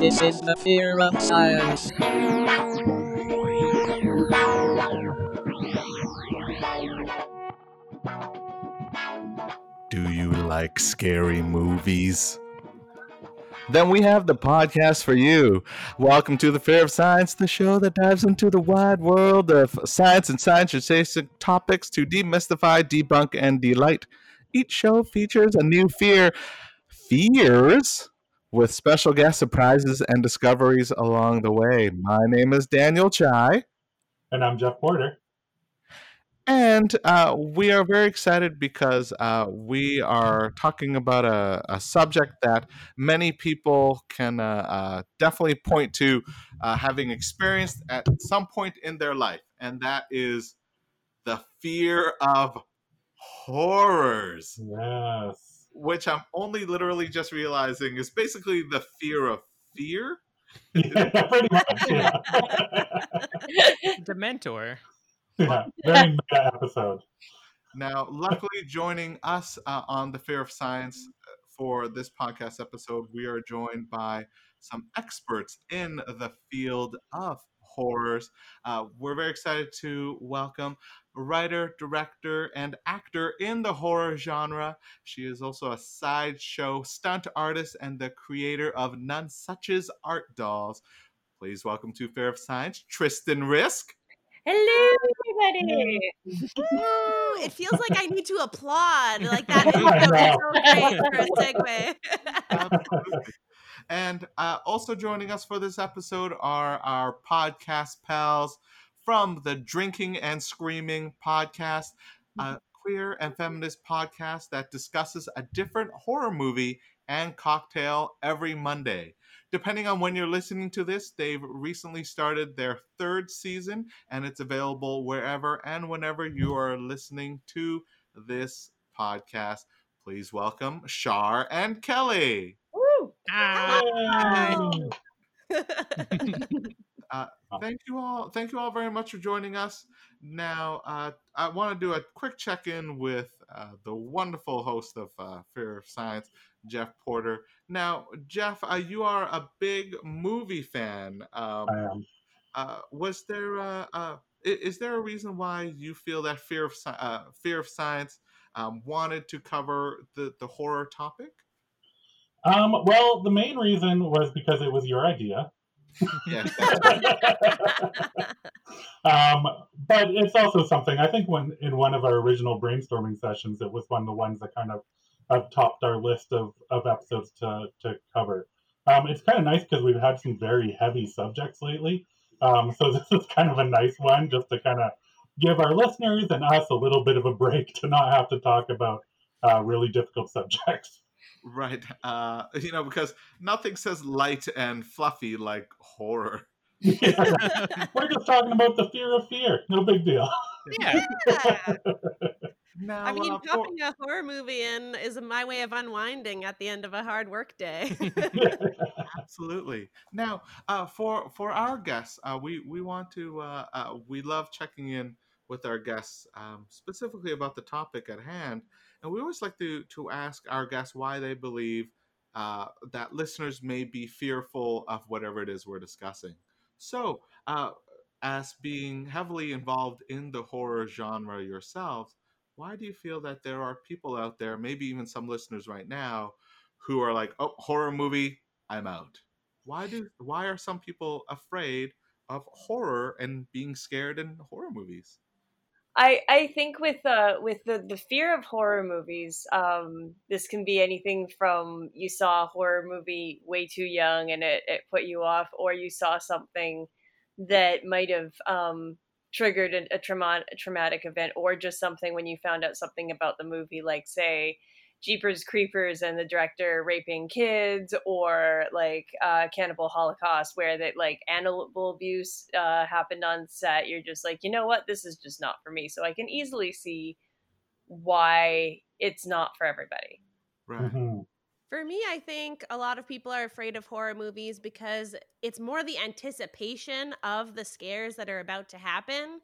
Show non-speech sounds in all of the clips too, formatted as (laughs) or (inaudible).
This is the fear of science. Do you like scary movies? Then we have the podcast for you. Welcome to the Fear of Science, the show that dives into the wide world of science and science adjacent topics to demystify, debunk, and delight. Each show features a new fear, fears, with special guest surprises and discoveries along the way. My name is Daniel Chai. And I'm Jeff Porter. And uh, we are very excited because uh, we are talking about a, a, subject that many people can uh, uh definitely point to uh, having experienced at some point in their life, and that is the fear of horrors. Yes. Which I'm only literally just realizing is basically the fear of fear. (laughs) Yeah, pretty much. Yeah. Dementor. Yeah, very meta episode. Now, luckily, joining us uh, on the Fear of Science uh, for this podcast episode, we are joined by some experts in the field of horrors. Uh, we're very excited to welcome writer, director, and actor in the horror genre. She is also a sideshow stunt artist and the creator of Nonesuch's art dolls. Please welcome to Fear of Science, Tristan Risk. Hello, everybody. it feels like I need to applaud. Like that (laughs) is so great for a segue. (laughs) and uh, also joining us for this episode are our podcast pals from the Drinking and Screaming podcast, a mm-hmm. queer and feminist podcast that discusses a different horror movie and cocktail every Monday. Depending on when you're listening to this, they've recently started their third season and it's available wherever and whenever you are listening to this podcast. Please welcome Char and Kelly. Woo! Hi. (laughs) (laughs) uh, thank you all. Thank you all very much for joining us. Now, uh, I want to do a quick check-in with uh, the wonderful host of uh, Fear of Science, Jeff Porter. Now, Jeff, uh, you are a big movie fan. Um, I am. Uh, was there uh, uh, is there a reason why you feel that fear of uh, fear of science um, wanted to cover the the horror topic? Um, well, the main reason was because it was your idea. (laughs) um, but it's also something I think when in one of our original brainstorming sessions, it was one of the ones that kind of have topped our list of, of episodes to, to cover. Um, it's kind of nice because we've had some very heavy subjects lately. Um, so (laughs) this is kind of a nice one just to kind of give our listeners and us a little bit of a break (laughs) to not have to talk about uh, really difficult subjects. Right. Uh, (laughs) you know, because nothing says light and fluffy like horror. Yeah. (laughs) We're just talking about the fear of fear. No big deal. Yeah. (laughs) yeah. No, I mean, uh, popping for... a horror movie in is my way of unwinding at the end of a hard work day. Absolutely. Now, uh, for for our guests, uh, we we want to uh, uh, we love checking in with our guests um, specifically about the topic at hand, and we always like to to ask our guests why they believe uh, that listeners may be fearful of whatever it is we're discussing. So, as being heavily involved in the horror genre yourselves why do you feel that there are people out there, maybe even some listeners right now, who are like, "Oh, horror movie, I'm out." Why do why are some people afraid of horror and being scared in horror movies? I I think with uh with the the fear of horror movies, um, this can be anything from you saw a horror movie way too young and it, it put you off, or you saw something that might have um, triggered a, a, trauma, a traumatic event or just something when you found out something about the movie like say jeepers creepers and the director raping kids or like uh, cannibal holocaust where that like animal abuse uh, happened on set. You're just like you know what? This is just not for me. So i can easily see why it's not for everybody. Right. Mm-hmm. For me, I think a lot of people are afraid of horror movies because it's more the anticipation of the scares that are about to happen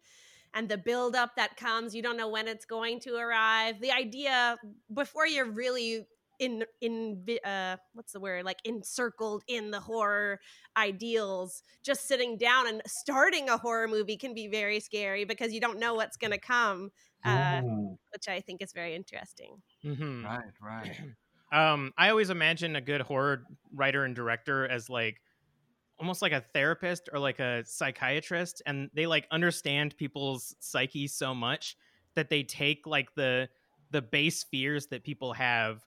and the build up that comes. You don't know when it's going to arrive. The idea before you're really in in uh what's the word like encircled in the horror ideals just sitting down and starting a horror movie can be very scary because you don't know what's going to come uh Mm. which i think is very interesting hmm Right, right. (clears throat) Um, I always imagine a good horror writer and director as like almost like a therapist or like a psychiatrist, and they like understand people's psyche so much that they take like the the base fears that people have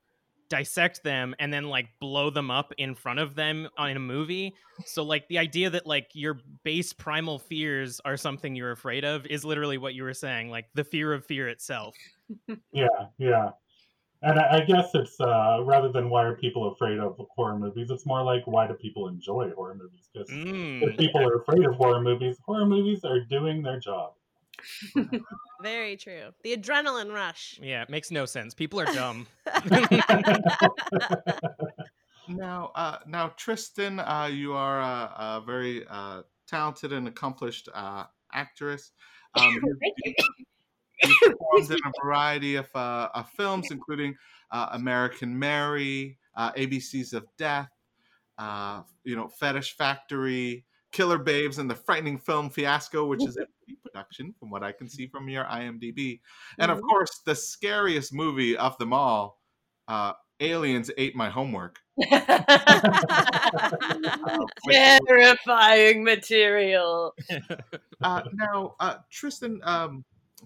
dissect them and then like blow them up in front of them in a movie so like the idea that like your base primal fears are something you're afraid of is literally what you were saying like the fear of fear itself (laughs) Yeah, yeah. And I, I guess it's uh, rather than why are people afraid of horror movies, it's more like why do people enjoy horror movies? Because if Mm. people are afraid of horror movies, horror movies are doing their job. (laughs) very true the adrenaline rush yeah it makes no sense people are dumb (laughs) (laughs) Now, uh, now, Tristan, uh, you are a, a very uh, talented and accomplished uh, actress. Um, you, Thank (laughs) you. you performed in a variety of, uh, of films, including uh, American Mary, uh, ABCs of Death, uh, you know, Fetish Factory, Killer Babes, and the Frightening Film Fiasco, which is a (laughs) production, from what I can see from your IMDb, and of Mhm. course, the scariest movie of them all, uh, Aliens Ate My Homework. uh, (laughs) Terrifying material. uh, now, uh, Tristan, um,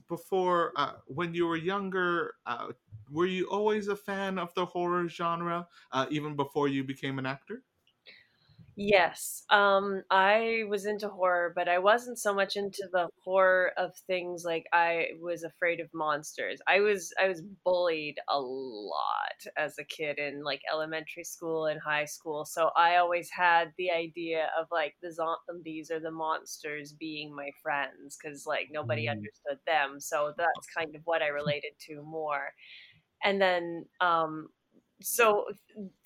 before uh, when you were younger, uh, were you always a fan of the horror genre, uh, even before you became an actor? Yes. Um I was into horror, but I wasn't so much into the horror of things like I was afraid of monsters. I was I was bullied a lot as a kid in like elementary school and high school. So I always had the idea of like the zombies or the monsters being my friends cuz like nobody Mm. understood them. So that's kind of what I related to more. And then um so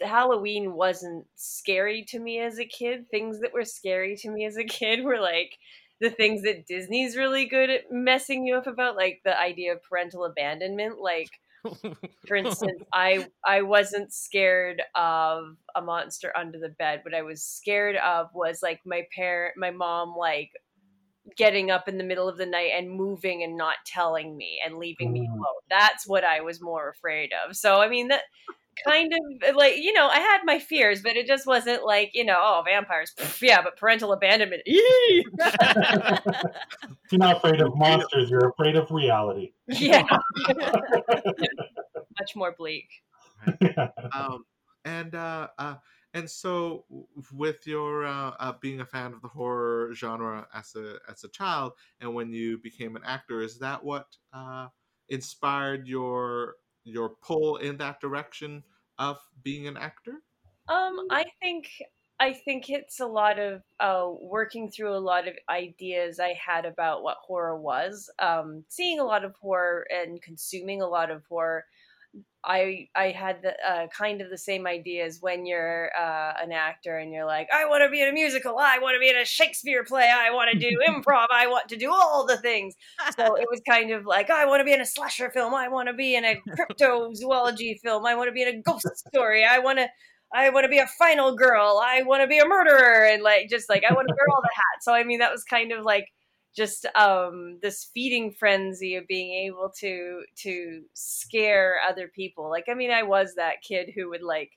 Halloween wasn't scary to me as a kid. Things that were scary to me as a (laughs) kid were like the things that Disney's really good at messing you up about, like the idea of parental abandonment. Like, for instance, (laughs) I I wasn't scared of a monster under the bed. What I was scared of was like my parent, my mom, like getting up in the middle of the night and moving and not telling me and leaving me Mm. alone. That's what I was more afraid of. So I mean that kind of like you know I had my fears, but it just wasn't like you know oh vampires, pff, yeah, but parental abandonment. You're not afraid of monsters, you're afraid of reality. yeah, (laughs) (laughs) much more bleak. (laughs) um, and uh, uh, and so with your uh, uh, being a fan of the horror genre as a as a child, and when you became an actor, is that what uh, inspired your your pull in that direction of being an actor? Um, I think I think it's a lot of uh, working through a lot of ideas I had about what horror was. Um, seeing a lot of horror and consuming a lot of horror. I I had the, uh, kind of the same ideas when you're uh, an actor and you're like, I want to be in a musical, I want to be in a Shakespeare play, I want to do (laughs) improv, I want to do all the things. So it was kind of like, I want to be in a slasher film, I want to be in a cryptozoology film, I want to be in a ghost story, I want to I want to be a final girl. I want to be a murderer, and like just like I want to wear all the hats. So I mean, that was kind of like just um, this feeding frenzy of being able to to scare other people. Like I mean, I was that kid who would like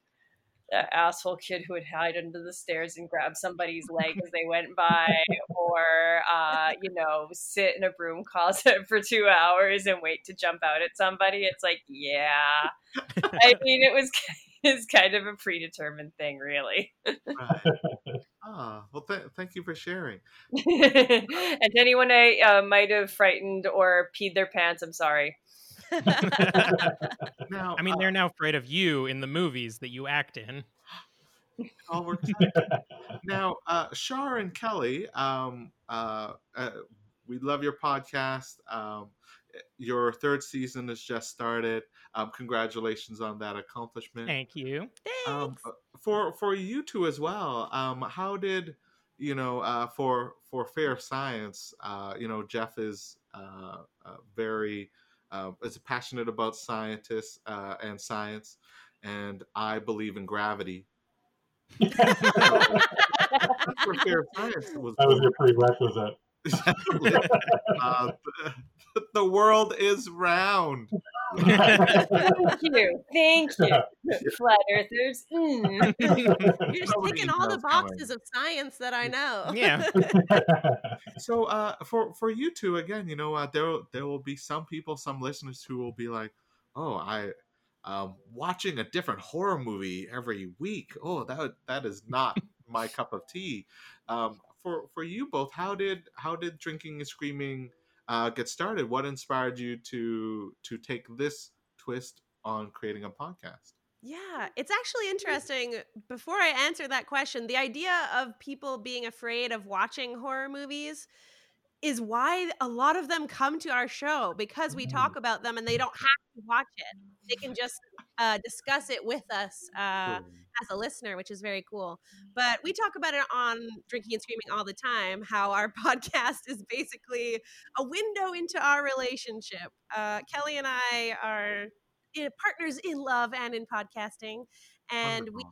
the asshole kid who would hide under the stairs and grab somebody's leg as they went by, or uh, you know, sit in a broom closet (laughs) for two hours and wait to jump out at somebody. It's like, yeah. I mean, it was (laughs) it's kind of a predetermined thing, really. (laughs) Ah, well, th- thank you for sharing. (laughs) and to anyone I uh, might have frightened or peed their pants, I'm sorry. (laughs) Now, I mean, uh, they're now afraid of you in the movies that you act in. all works out. now, uh, Char and Kelly, um, uh, uh, we love your podcast. Um, your third season has just started. Um, congratulations on that accomplishment. Thank you. Um, Thanks. uh, for for you two as well. Um, how did you know uh, for for fear science? Uh, you know, Jeff is uh, uh, very uh, is passionate about scientists uh, and science, and I believe in gravity. that (laughs) For Fear Science was that was your prerequisite. (laughs) uh, the, (laughs) the world is round. (laughs) Thank you. Thank you. Flat earthers. Mm. You're just Nobody ticking all the knows how I- boxes of science that I know. Yeah. (laughs) So uh, for for you two again, you know, uh, there there will be some people, some listeners who will be like, "Oh, I um, watching a different horror movie every week. Oh, that that is not my cup of tea." Um, for for you both, how did how did drinking and screaming uh, get started? What inspired you to to take this twist on creating a podcast? Yeah, it's actually interesting. Before I answer that question, the idea of people being afraid of watching horror movies is why a lot of them come to our show because we talk about them and they don't have to watch it. They can just uh, discuss it with us uh, as a listener, which is very cool. But we talk about it on Drinking and Screaming all the time how our (laughs) podcast is basically a window into our relationship. Uh, Kelly and I are eh, partners in love and in podcasting, and we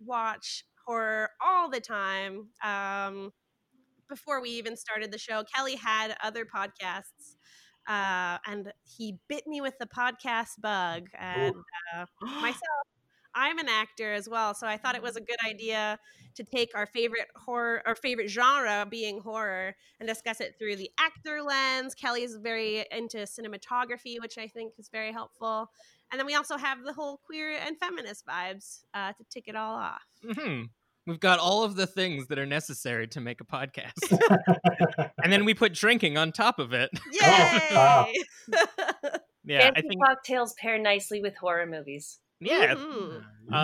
watch horror all the time. Um, before we even started the show, Kelly had other podcasts. Uh, and he bit me with the podcast bug. And uh, (gasps) myself, I'm an actor as well, so I thought it was a good idea to take our favorite horror, our favorite genre being horror, and discuss it through the actor lens. Kelly is very into cinematography, which I think is very helpful. And then we also have the whole queer and feminist vibes uh, to tick it all off. hmm We've got all of the things that are necessary to make a podcast. (laughs) and then we put drinking on top of it. (laughs) Yay! (laughs) Yeah, I think cocktails pair nicely with horror movies. yeah. Mhm. Uh,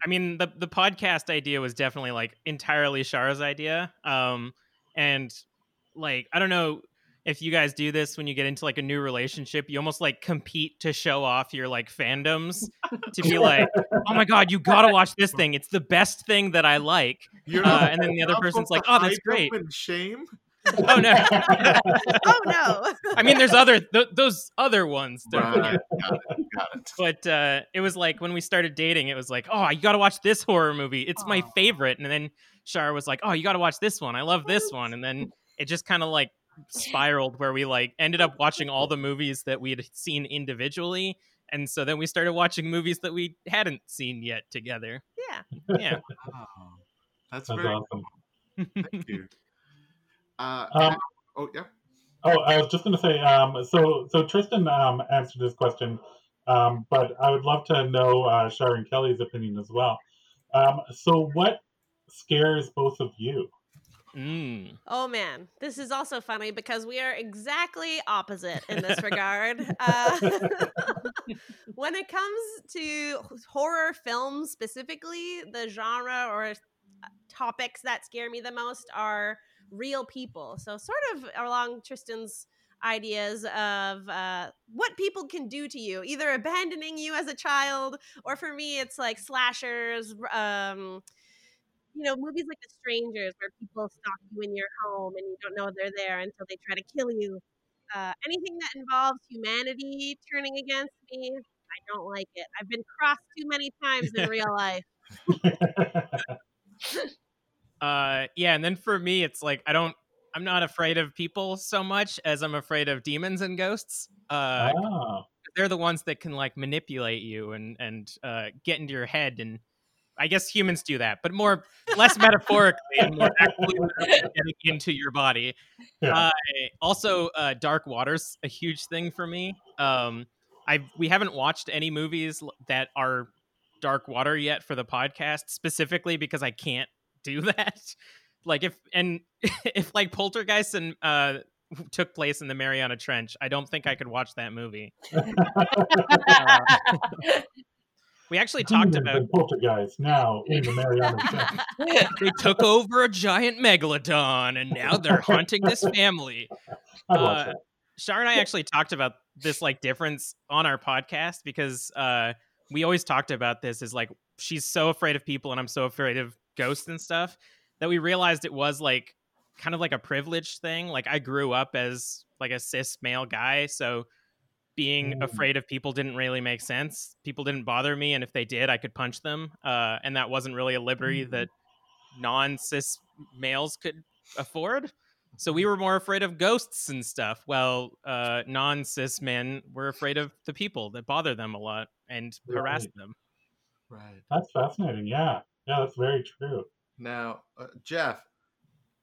I mean, the the podcast idea was definitely like entirely Shara's idea. Um, and like I don't know if you guys do this when you get into like a new relationship, you almost like compete to show off your like fandoms to be (laughs) like, oh my god, you gotta watch this thing. It's the best thing that I like. You're Uh, and then the other person's like, "Oh, that's great." in shame. (laughs) Oh no. (laughs) oh no! I mean, there's other th- those other ones. don't. Right. Got it. Got it. but uh, it was like when we started dating, it was like, oh, you got to watch this horror movie. It's my favorite. And then Char was like, oh, you got to watch this one. I love this one. And then it just kind of like spiraled where we like ended up watching all the movies that we had seen individually. And so then we started watching movies that we hadn't seen yet together. Yeah. Yeah. Oh, that's, That's very awesome. Thank you. (laughs) Uh, Um, oh yeah. Oh, I was just going to say. Um, so, so Tristan um, answered this question, um, but I would love to know uh, Char and Kelly's opinion as well. Um, so, what scares both of you? Mm. Oh man, this is also funny because we are exactly opposite in this regard. Uh, (laughs) when it comes to horror films specifically, the genre or topics that scare me the most are real people. So, sort of along Tristan's ideas of uh, what people can do to you, either abandoning you as a child, or for me, it's like slashers. Um, you know, movies like The Strangers, where people stalk you in your home and you don't know they're there until they try to kill you. Uh, anything that involves humanity turning against me, I don't like it. I've been crossed too many times in real life. (laughs) Uh, yeah. And then for me, it's like, I don't, I'm not afraid of people so much as I'm afraid of demons and ghosts. Uh, ah, they're the ones that can like manipulate you and and uh, get into your head and I guess humans do that, but more less metaphorically and more actually getting into your body. Yeah. Uh, also, uh, Dark Water's a huge thing for me. Um, I we haven't watched any movies that are Dark Water yet for the podcast, specifically because I can't do (laughs) that. Like if and (laughs) if like Poltergeist and uh took place in the Mariana Trench, I don't think I could watch that movie. (laughs) We actually talked about poltergeist now in the Mariana (laughs) they took over a giant megalodon and now they're hunting this family. (laughs) Uh. Char and I actually talked about this like difference on our podcast because uh we always talked about this as like she's so afraid of people and I'm so afraid of ghosts and stuff that we realized it was like kind of like a privileged thing. Like I grew up as like a cis male guy, so being Mm. afraid of people didn't really make sense. People didn't bother me, and if they did, I could punch them. Uh, and that wasn't really a liberty Mm. that non cis males could afford. So we were more afraid of ghosts and stuff. Well, uh, non cis men were afraid of the people that bother them a lot and harassed Right. them. Right. That's fascinating. Yeah, yeah, that's very true. Now, uh, Jeff.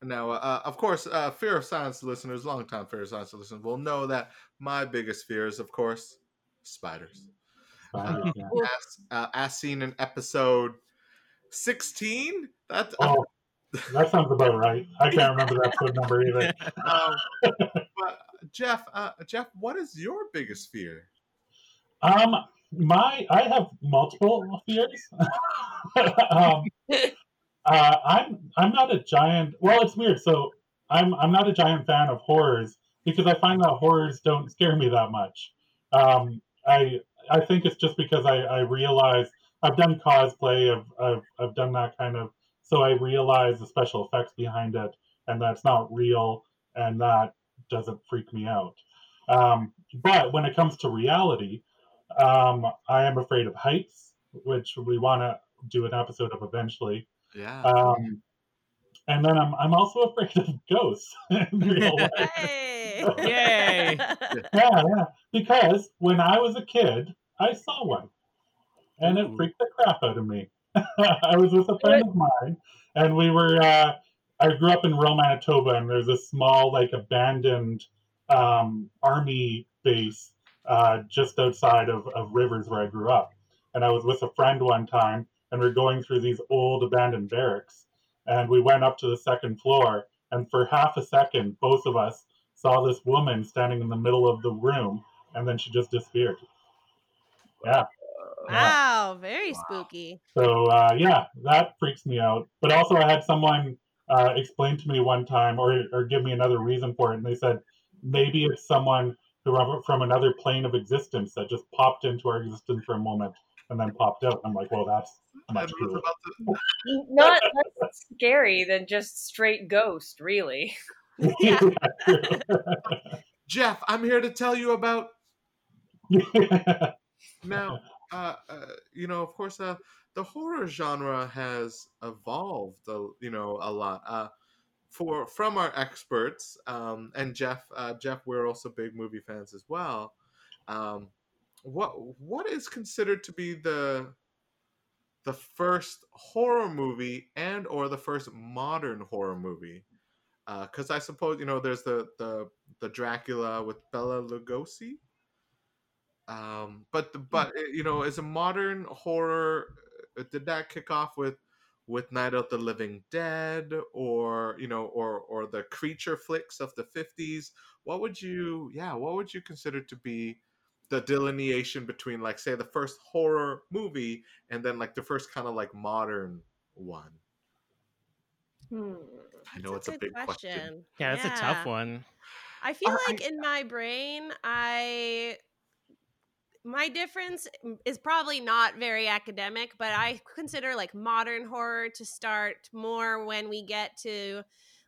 Now, uh, of course, uh, Fear of Science listeners, longtime Fear of Science listeners, will know that my biggest fear is, of course, spiders. Spiders, (laughs) yeah. As, uh, as seen in episode sixteen. That Oh, that sounds about right. I can't remember that episode number either. (laughs) um, but Jeff, uh, Jeff, what is your biggest fear? Um, my I have multiple fears. (laughs) um, uh, I'm I'm not a giant. Well, it's weird. So I'm I'm not a giant fan of horrors because I find that horrors don't scare me that much. Um, I I think it's just because I I realize I've done cosplay. I've I've I've done that kind of. So I realize the special effects behind it, and that's not real, and that doesn't freak me out. Um, but when it comes to reality, um, I am afraid of heights, which we want to do an episode of eventually. Yeah. Um, and then I'm I'm also afraid of ghosts (laughs) in real life. Hey. (laughs) Yay. Yeah, yeah. Because when I was a kid, I saw one, and it Ooh. freaked the crap out of me. (laughs) I was with a friend of mine, and we were. Uh, I grew up in rural Manitoba, and there's a small, like, abandoned um, army base uh, just outside of, of Rivers, where I grew up. And I was with a friend one time, and we are going through these old abandoned barracks, and we went up to the second floor, and for half a second, both of us saw this woman standing in the middle of the room, and then she just disappeared. Yeah. Wow, very Wow. spooky. So uh, yeah, that freaks me out. But also, I had someone uh, explain to me one time, or or give me another reason for it, and they said maybe it's someone who from another plane of existence that just popped into our existence for a moment and then popped out. I'm like, well, that's much cooler. about to- (laughs) Not less scary than just straight ghost, really. Yeah. Jeff, I'm here to tell you about (laughs) now. Uh, uh, you know, of course, uh, the horror genre has evolved. A, you know, a lot. Uh, for from our experts, um, and Jeff, uh, Jeff, we're also big movie fans as well. Um, what what is considered to be the the first horror movie and or the first modern horror movie? Because I suppose you know there's the the the Dracula with Bela Lugosi. Um, but the, but uh, you know, as a modern horror, uh, did that kick off with with Night of the Living Dead, or you know, or or the creature flicks of the fifties? What would you, yeah, what would you consider to be the delineation between, like, say, the first horror movie and then like the first kind of like modern one? Hmm. I know That's it's a good big question. Yeah, that's a tough one. I feel Are- like in my brain, I my difference is probably not very academic, but I consider like modern horror to start more when we get to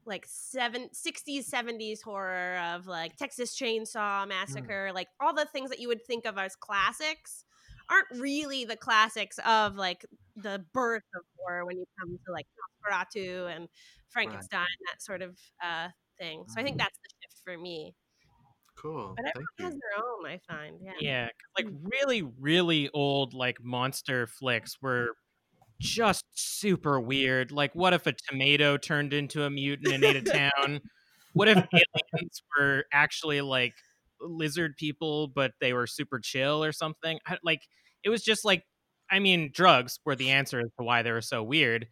like seven, 60s, 70s horror of like Texas Chainsaw Massacre, like all the things that you would think of as classics aren't really the classics of like the birth of horror when you come to like Nosferatu and Frankenstein, that sort of uh, thing. So I think Mhm. that's the shift for me. Cool. But everyone has their own, I find. Yeah. Yeah, 'cause, like really, really old like monster flicks were just super weird. Like, what if a tomato turned into a mutant and ate a (laughs) town? What if aliens were actually like lizard people, but they were super chill or something? I, like, it was just like, I mean, drugs were the answer as to why they were so weird.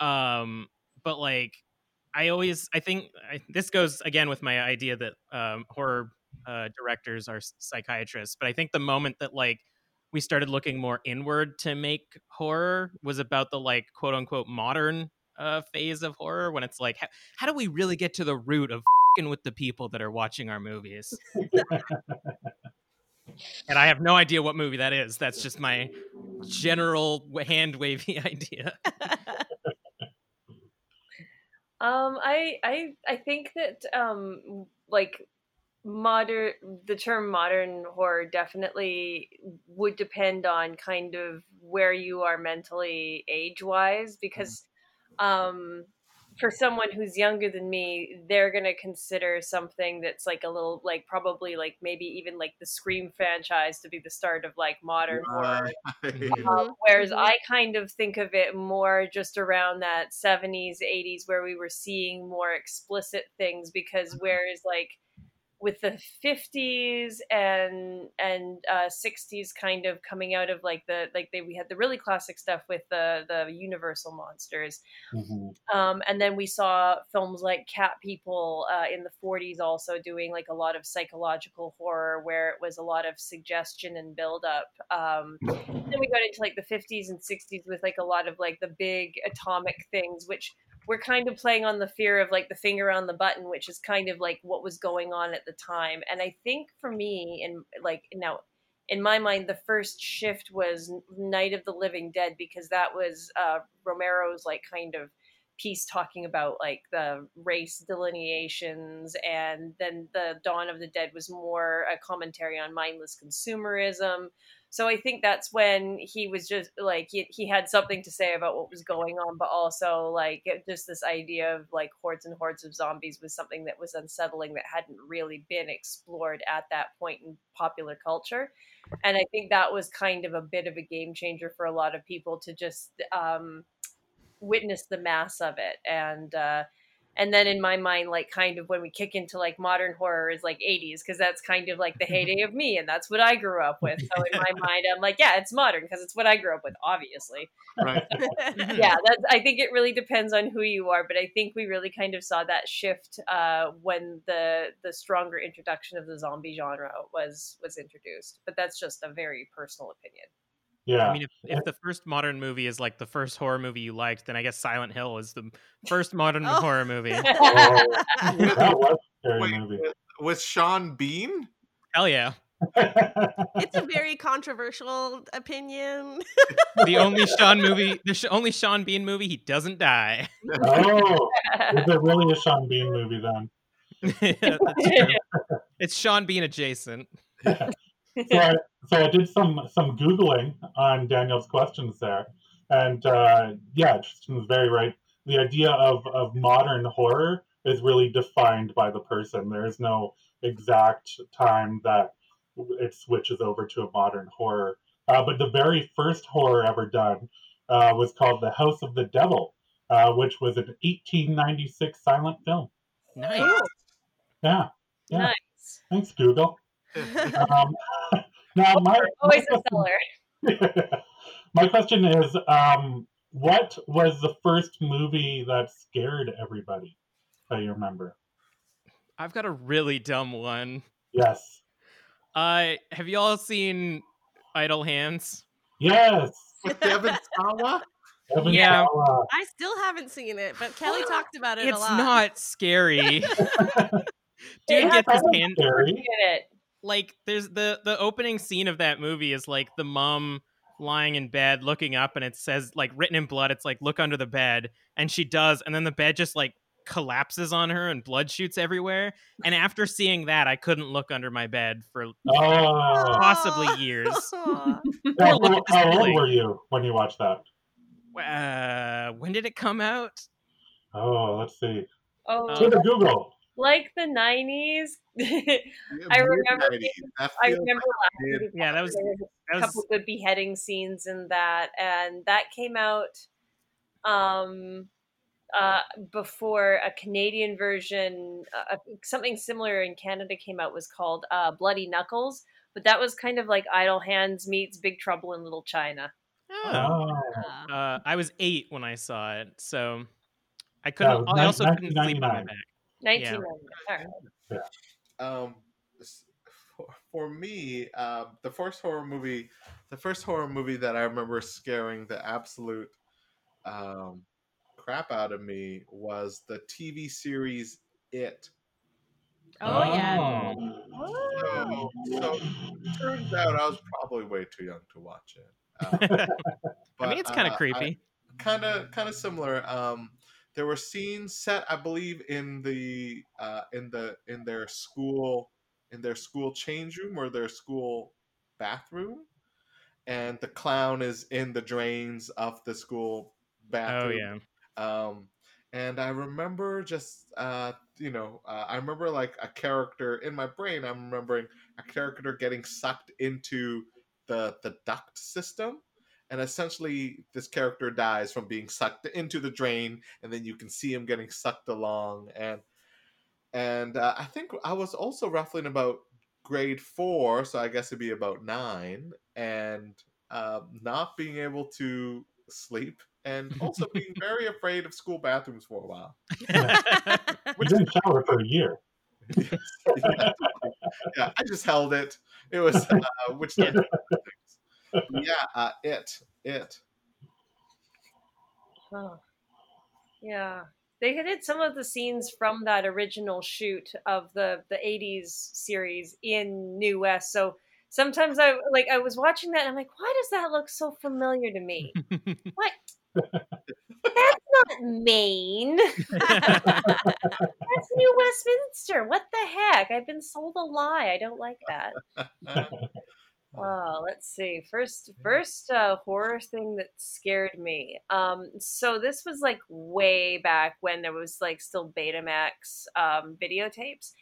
Um, but like, I always, I think I, this goes again with my idea that um, horror uh, directors are psychiatrists, but I think the moment that like we started looking more inward to make horror was about the like quote unquote modern uh, phase of horror when it's like, how, how do we really get to the root of fing with the people that are watching our movies? (laughs) and I have no idea what movie that is. That's just my general hand wavy (laughs) idea. (laughs) Um, I I I think that um like modern the term modern horror definitely would depend on kind of where you are mentally age wise because um for someone who's younger than me, they're gonna consider something that's like a little like probably like maybe even like the Scream franchise to be the start of like modern horror. Um, (laughs) whereas Mhm. I kind of think of it more just around that 70s, 80s, where we were seeing more explicit things. Because whereas, like, with the 50s and and uh, 60s kind of coming out of like the like they we had the really classic stuff with the the universal monsters Mhm. um, and then we saw films like Cat People uh, in the 40s also doing like a lot of psychological horror where it was a lot of suggestion and buildup. Um, (laughs) then we got into like the 50s and 60s with like a lot of like the big atomic things, which we're kind of playing on the fear of like the finger on the button, which is kind of like what was going on at the time. And I think for me, and like now, in my mind, the first shift was Night of the Living Dead because that was uh, Romero's like kind of piece talking about like the race delineations and then the dawn of the dead was more a commentary on mindless consumerism so i think that's when he was just like he, he had something to say about what was going on but also like just this idea of like hordes and hordes of zombies was something that was unsettling that hadn't really been explored at that point in popular culture. And i think that was kind of a bit of a game changer for a lot of people to just um witness the mass of it. And uh and then in my mind like kind of when we kick into like modern horror is like 80s because that's kind of like the heyday of me and that's what i grew up with. So in my mind i'm like yeah it's modern because it's what i grew up with obviously. Right. (laughs) yeah that's i think it really depends on who you are but i think we really kind of saw that shift uh when the the stronger introduction of the zombie genre was was introduced but that's just a very personal opinion Yeah. I mean, if, if the first modern movie is like the first horror movie you liked, then I guess Silent Hill is the first modern Oh. horror movie. Oh, (laughs) that was a scary Wait, movie. with, with Sean Bean? Hell yeah. it's a very controversial opinion. The only Sean movie, the sh- only Sean Bean movie, he doesn't die. oh, (laughs) is it really a Sean Bean movie then? (laughs) That's true. It's Sean Bean adjacent. So I, (laughs) so I did some some googling on Daniel's questions there, and uh, yeah, Tristan was very right. The idea of of modern horror is really defined by the person. There is no exact time that it switches over to a modern horror. Uh, but the very first horror ever done uh, was called The House of the Devil, uh, which was an 1896 silent film. Nice. Yeah, Yeah. nice thanks Google. Um, (laughs) now my, my always a question- seller (laughs) My question is, um, what was the first movie that scared everybody that you remember? I've got a really dumb one. Yes. Uh, have y'all seen Idle Hands? Yes. With Devon Sawa? Evan Yeah. Sawa. I still haven't seen it, but Kelly (gasps) talked about it It's a lot. not scary. (laughs) It Dude has gets his That's hand scary. It like there's the the opening scene of that movie is like the mom lying in bed looking up and it says like written in blood it's like look under the bed and she does and then the bed just like collapses on her and blood shoots everywhere and after seeing that i couldn't look under my bed for Oh. possibly years. (laughs) Aw. (laughs) How, look at this how old ceiling. were you when you watched that? uh when did it come out Oh, let's see. oh Uh, Twitter Google. Like the 90s (laughs) I remember mid-nineties. That I remember like laughing Yeah, that was- there was that a was couple good beheading scenes in that and that came out um uh before a canadian version uh, something similar in canada came out was called uh bloody knuckles but that was kind of like idle hands meets big trouble in little china oh. Oh. uh i was eight when i saw it so i couldn't was i also couldn't sleep on my back 1990 all right um for, for me uh, the first horror movie the first horror movie that i remember scaring the absolute um, crap out of me was the tv series it. Oh, yeah. so, so turns out i was probably way too young to watch it. (laughs) Uh, i mean it's kind of uh, creepy. kind of kind of similar. Um there were scenes set i believe in the uh in the in their school in their school change room or their school bathroom, and the clown is in the drains of the school bathroom. Oh yeah. Um, and I remember just, uh, you know, uh, I remember like a character in my brain. I'm remembering a character getting sucked into the the duct system, and essentially this character dies from being sucked into the drain, and then you can see him getting sucked along. And and uh, I think I was also ruffling about grade four, so I guess it'd be about nine, and um, not being able to sleep and also (laughs) being very afraid of school bathrooms for a while. (laughs) We didn't shower for a year. Yes, (laughs) yeah. yeah, I just held it. It was uh, which does things. Yeah, uh, it it. Huh. Yeah. They did some of the scenes from that original shoot of the the 80s series in New West. So sometimes I like I was watching that and I'm like, why does that look so familiar to me? (laughs) what? That's not Maine. (laughs) That's New Westminster. What the heck? I've been sold a lie. I don't like that. (laughs) Oh, let's see. First, first uh, horror thing that scared me. Um, so this was like way back when there was like still Betamax um, videotapes,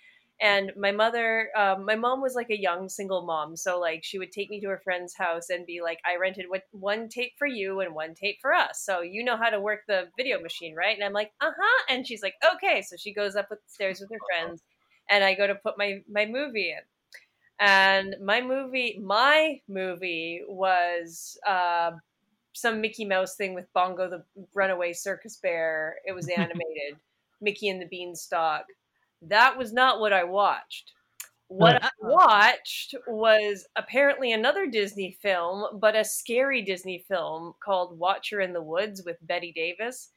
and my mother, um, my mom was like a young single mom, so like she would take me to her friend's house and be like, "I rented one- one tape for you and one tape for us, so you know how to work the video machine, right?" And I'm like, "Uh huh," and she's like, "Okay," so she goes up the stairs with her (laughs) friends, and I go to put my my movie in and my movie my movie was uh, some mickey mouse thing with bongo the runaway circus bear. It was (laughs) animated. Mickey and the beanstalk. That was not what i watched. What i watched was apparently another disney film but a scary disney film called watcher in the woods with bette davis.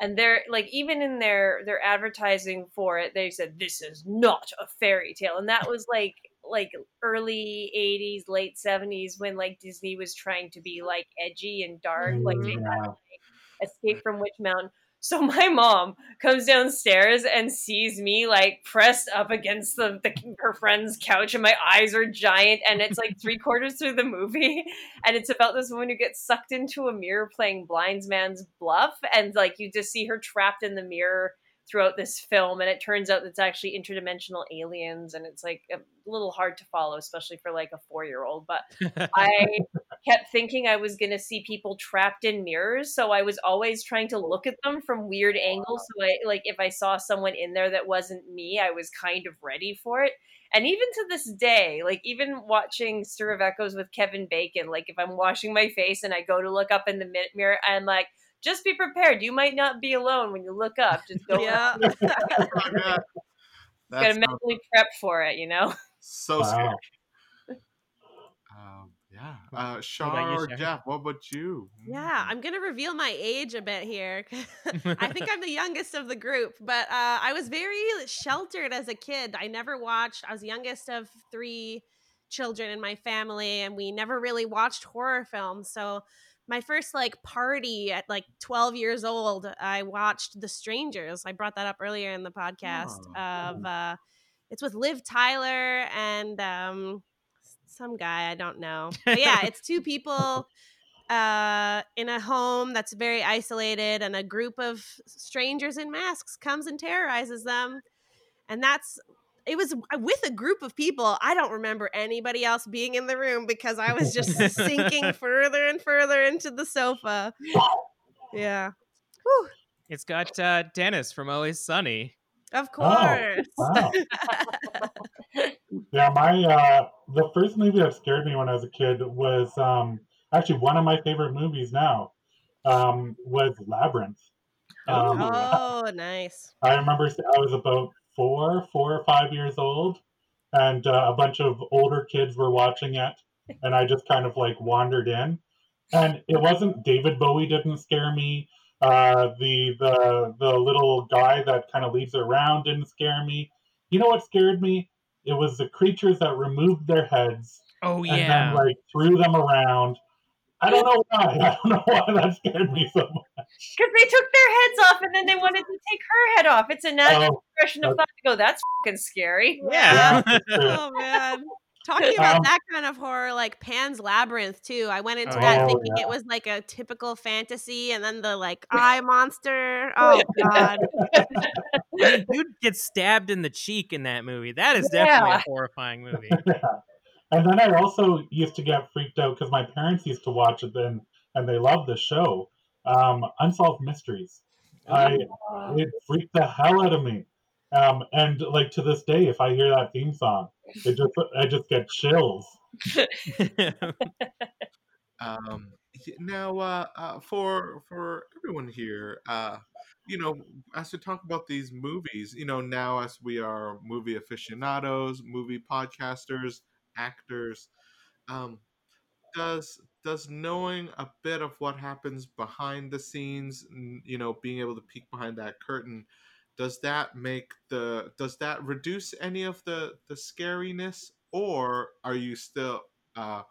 And they're like even in their their advertising for it they said this is not a fairy tale. And that was like like early 80s late 70s when like disney was trying to be like edgy and dark like mm, they had like, escape from witch mountain. So (laughs) my mom comes downstairs and sees me like pressed up against the, the her friend's couch and my eyes are giant and it's like three quarters through the movie (laughs) and it's about this woman who gets sucked into a mirror playing blindsman's bluff and like you just see her trapped in the mirror throughout this film and it turns out it's actually interdimensional aliens and it's like a little hard to follow especially for like a four year old but (laughs) i kept thinking i was going to see people trapped in mirrors so i was always trying to look at them from weird angles so i like if i saw someone in there that wasn't me i was kind of ready for it. And even to this day like even watching stir of echoes with kevin bacon like if i'm washing my face and i go to look up in the mirror i'm like just be prepared you might not be alone when you look up just go yeah. (laughs) (laughs) (laughs) Yeah. gotta That's mentally prep for it you know so Wow. scary. Um, yeah. Uh, about Char you, or Jeff, what about you? Yeah, I'm gonna reveal my age a bit here. I think I'm the youngest of the group, but uh, I was very sheltered as a kid. I never watched. I was the youngest of three children in my family, and we never really watched horror films. So my first like party at like 12 years old, I watched The Strangers. I brought that up earlier in the podcast. Oh, of uh, it's with Liv Tyler and um, some guy I don't know. But yeah, it's two people (laughs) uh, in a home that's very isolated, and a group of strangers in masks comes and terrorizes them. And that's it was with a group of people. I don't remember anybody else being in the room because I was just sinking (laughs) further and further into the sofa. Yeah. Whew. it's got uh, Dennis from Always Sunny. Of course. Wow. (laughs) Yeah, my uh the first movie that scared me when I was a kid was um actually one of my favorite movies now. Um was Labyrinth. Um, oh, nice. I remember I was about four, four or five years old, and uh, a bunch of older kids were watching it, and I just kind of like wandered in. And it wasn't David Bowie didn't scare me. Uh, the the the little guy that kind of leads around didn't scare me. You know what scared me? It was the creatures that removed their heads Oh yeah, and then like threw them around. I don't know why. I don't know why that scared me so much. Because they took their heads off and then they wanted to take her head off. It's a natural Oh, expression of okay. thought to go, that's fucking scary. (laughs) Yeah. Yeah. (laughs) Oh man. Talking about Um, that kind of horror, like Pan's Labyrinth too. I went into Oh, that thinking Oh, it was like a typical fantasy, and then the like (laughs) eye monster. Oh god. I mean, dude gets stabbed in the cheek in that movie. That is definitely Yeah. a horrifying movie. Yeah. And then I also used to get freaked out because my parents used to watch it then, and they loved the show. Um, Unsolved Mysteries. I Uh, it freaked the hell out of me. Um, and like to this day, if I hear that theme song, it just I just get chills. (laughs) Um, now, uh, uh, for for everyone here, uh, you know, as we talk about these movies, you know, now as we are movie aficionados, movie podcasters, actors, um, does does knowing a bit of what happens behind the scenes, you know, being able to peek behind that curtain, does that make the does that reduce any of the the scariness, or are you still uh,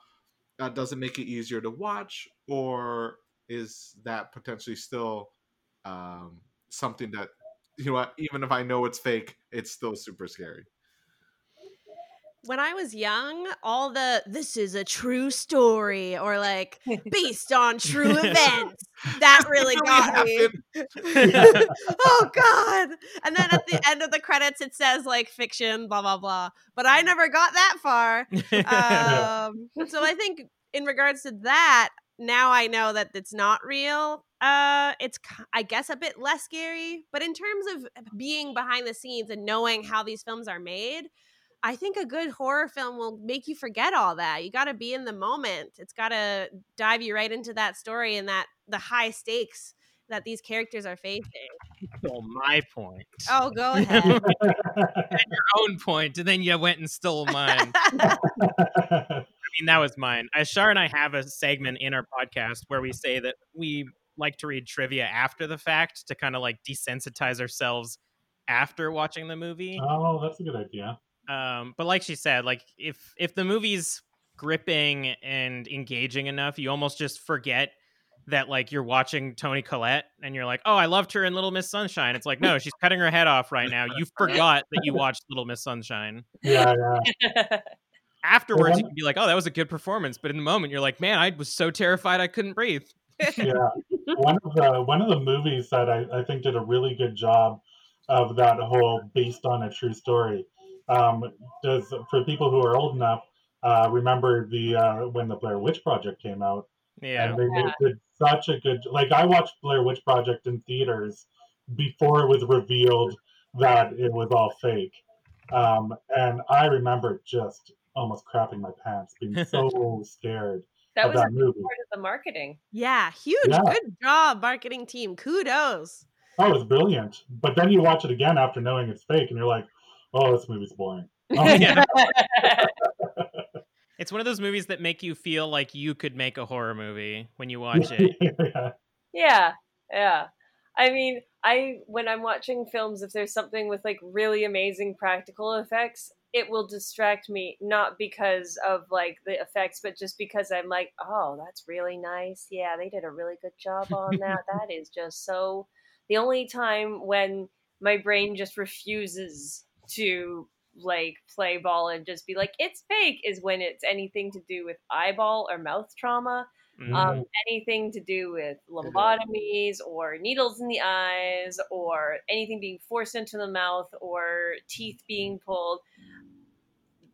uh, does it make it easier to watch, or is that potentially still um, something that you know? Even if I know it's fake, it's still super scary. When I was young, all the this is a true story or like (laughs) based on true (laughs) events that really got me. (laughs) oh god. And then at the end of the credits it says like fiction blah blah blah. But I never got that far. Um so I think in regards to that, now I know that it's not real. Uh it's I guess a bit less scary, but in terms of being behind the scenes and knowing how these films are made, I think a good horror film will make you forget all that. You got to be in the moment. It's got to dive you right into that story and that the high stakes that these characters are facing. (laughs) Stole my point. Oh, go (laughs) ahead. Your own point, and then you went and stole mine. (laughs) I mean, that was mine. Ashar and I have a segment in our podcast where we say that we like to read trivia after the fact to kind of like desensitize ourselves after watching the movie. oh, that's a good idea. Um, but like she said, like if if the movie's gripping and engaging enough, you almost just forget that like you're watching Toni Collette and you're like, oh, I loved her in Little Miss Sunshine. It's like, no, she's (laughs) cutting her head off right now. You forgot that you watched Little Miss Sunshine. Yeah, yeah. (laughs) Afterwards, Well, you can be like, oh, that was a good performance. But in the moment, you're like, man, I was so terrified I couldn't breathe. yeah. (laughs) One of the one of the movies that I, I think did a really good job of that whole based on a true story. Um, does for people who are old enough uh, remember the uh, when the Blair Witch Project came out, Yeah. and they did- did such a good like I watched Blair Witch Project in theaters before it was revealed that it was all fake, um, and I remember just almost crapping my pants, being (laughs) so scared that of was a that movie. part of the marketing. yeah, huge. Yeah. Good job, marketing team. Kudos. Oh, it's brilliant. But then you watch it again after knowing it's fake, and you're like, "Oh, this movie's boring." (laughs) Oh, Yeah. (laughs) It's one of those movies that make you feel like you could make a horror movie when you watch it. (laughs) yeah. Yeah, yeah. I mean, I when I'm watching films, if there's something with like really amazing practical effects, it will distract me. Not because of like the effects, but just because I'm like, oh, that's really nice. Yeah, they did a really good job on that. that is just so. The only time when my brain just refuses to like play ball and just be like it's fake is when it's anything to do with eyeball or mouth trauma Mm. um, anything to do with lobotomies or needles in the eyes or anything being forced into the mouth or teeth being pulled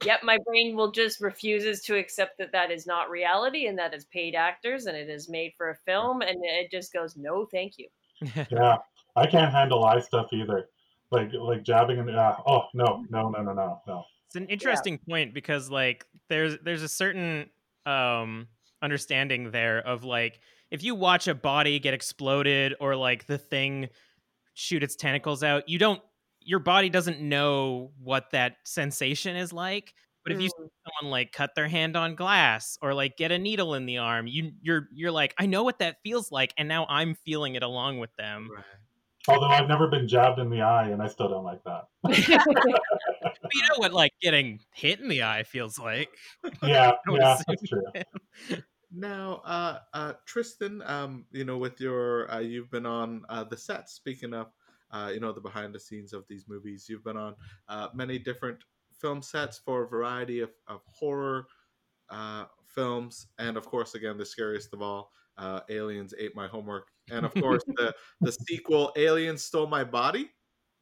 yep my brain will just refuses to accept that that is not reality and that is paid actors and it is made for a film and it just goes no thank you (laughs) yeah, I can't handle eye stuff either. Like like jabbing and uh, oh no no no no no no. It's an interesting point because like there's there's a certain um understanding there of like if you watch a body get exploded or like the thing shoot its tentacles out, you don't your body doesn't know what that sensation is like. But if you see someone like cut their hand on glass or like get a needle in the arm, you you're you're like, I know what that feels like, and now I'm feeling it along with them. Right. Although I've never been jabbed in the eye, and I still don't like that. (laughs) You know what like getting hit in the eye feels like. (laughs) Yeah, yeah, that's true. Now, uh, uh, Tristan, um, you know, with your, uh, you've been on uh, the set. Speaking of, uh, you know, the behind the scenes of these movies, you've been on uh, many different film sets for a variety of, of horror uh, films, and of course, again, the scariest of all, uh, Aliens ate my homework, and of course, the the sequel, Aliens stole my body.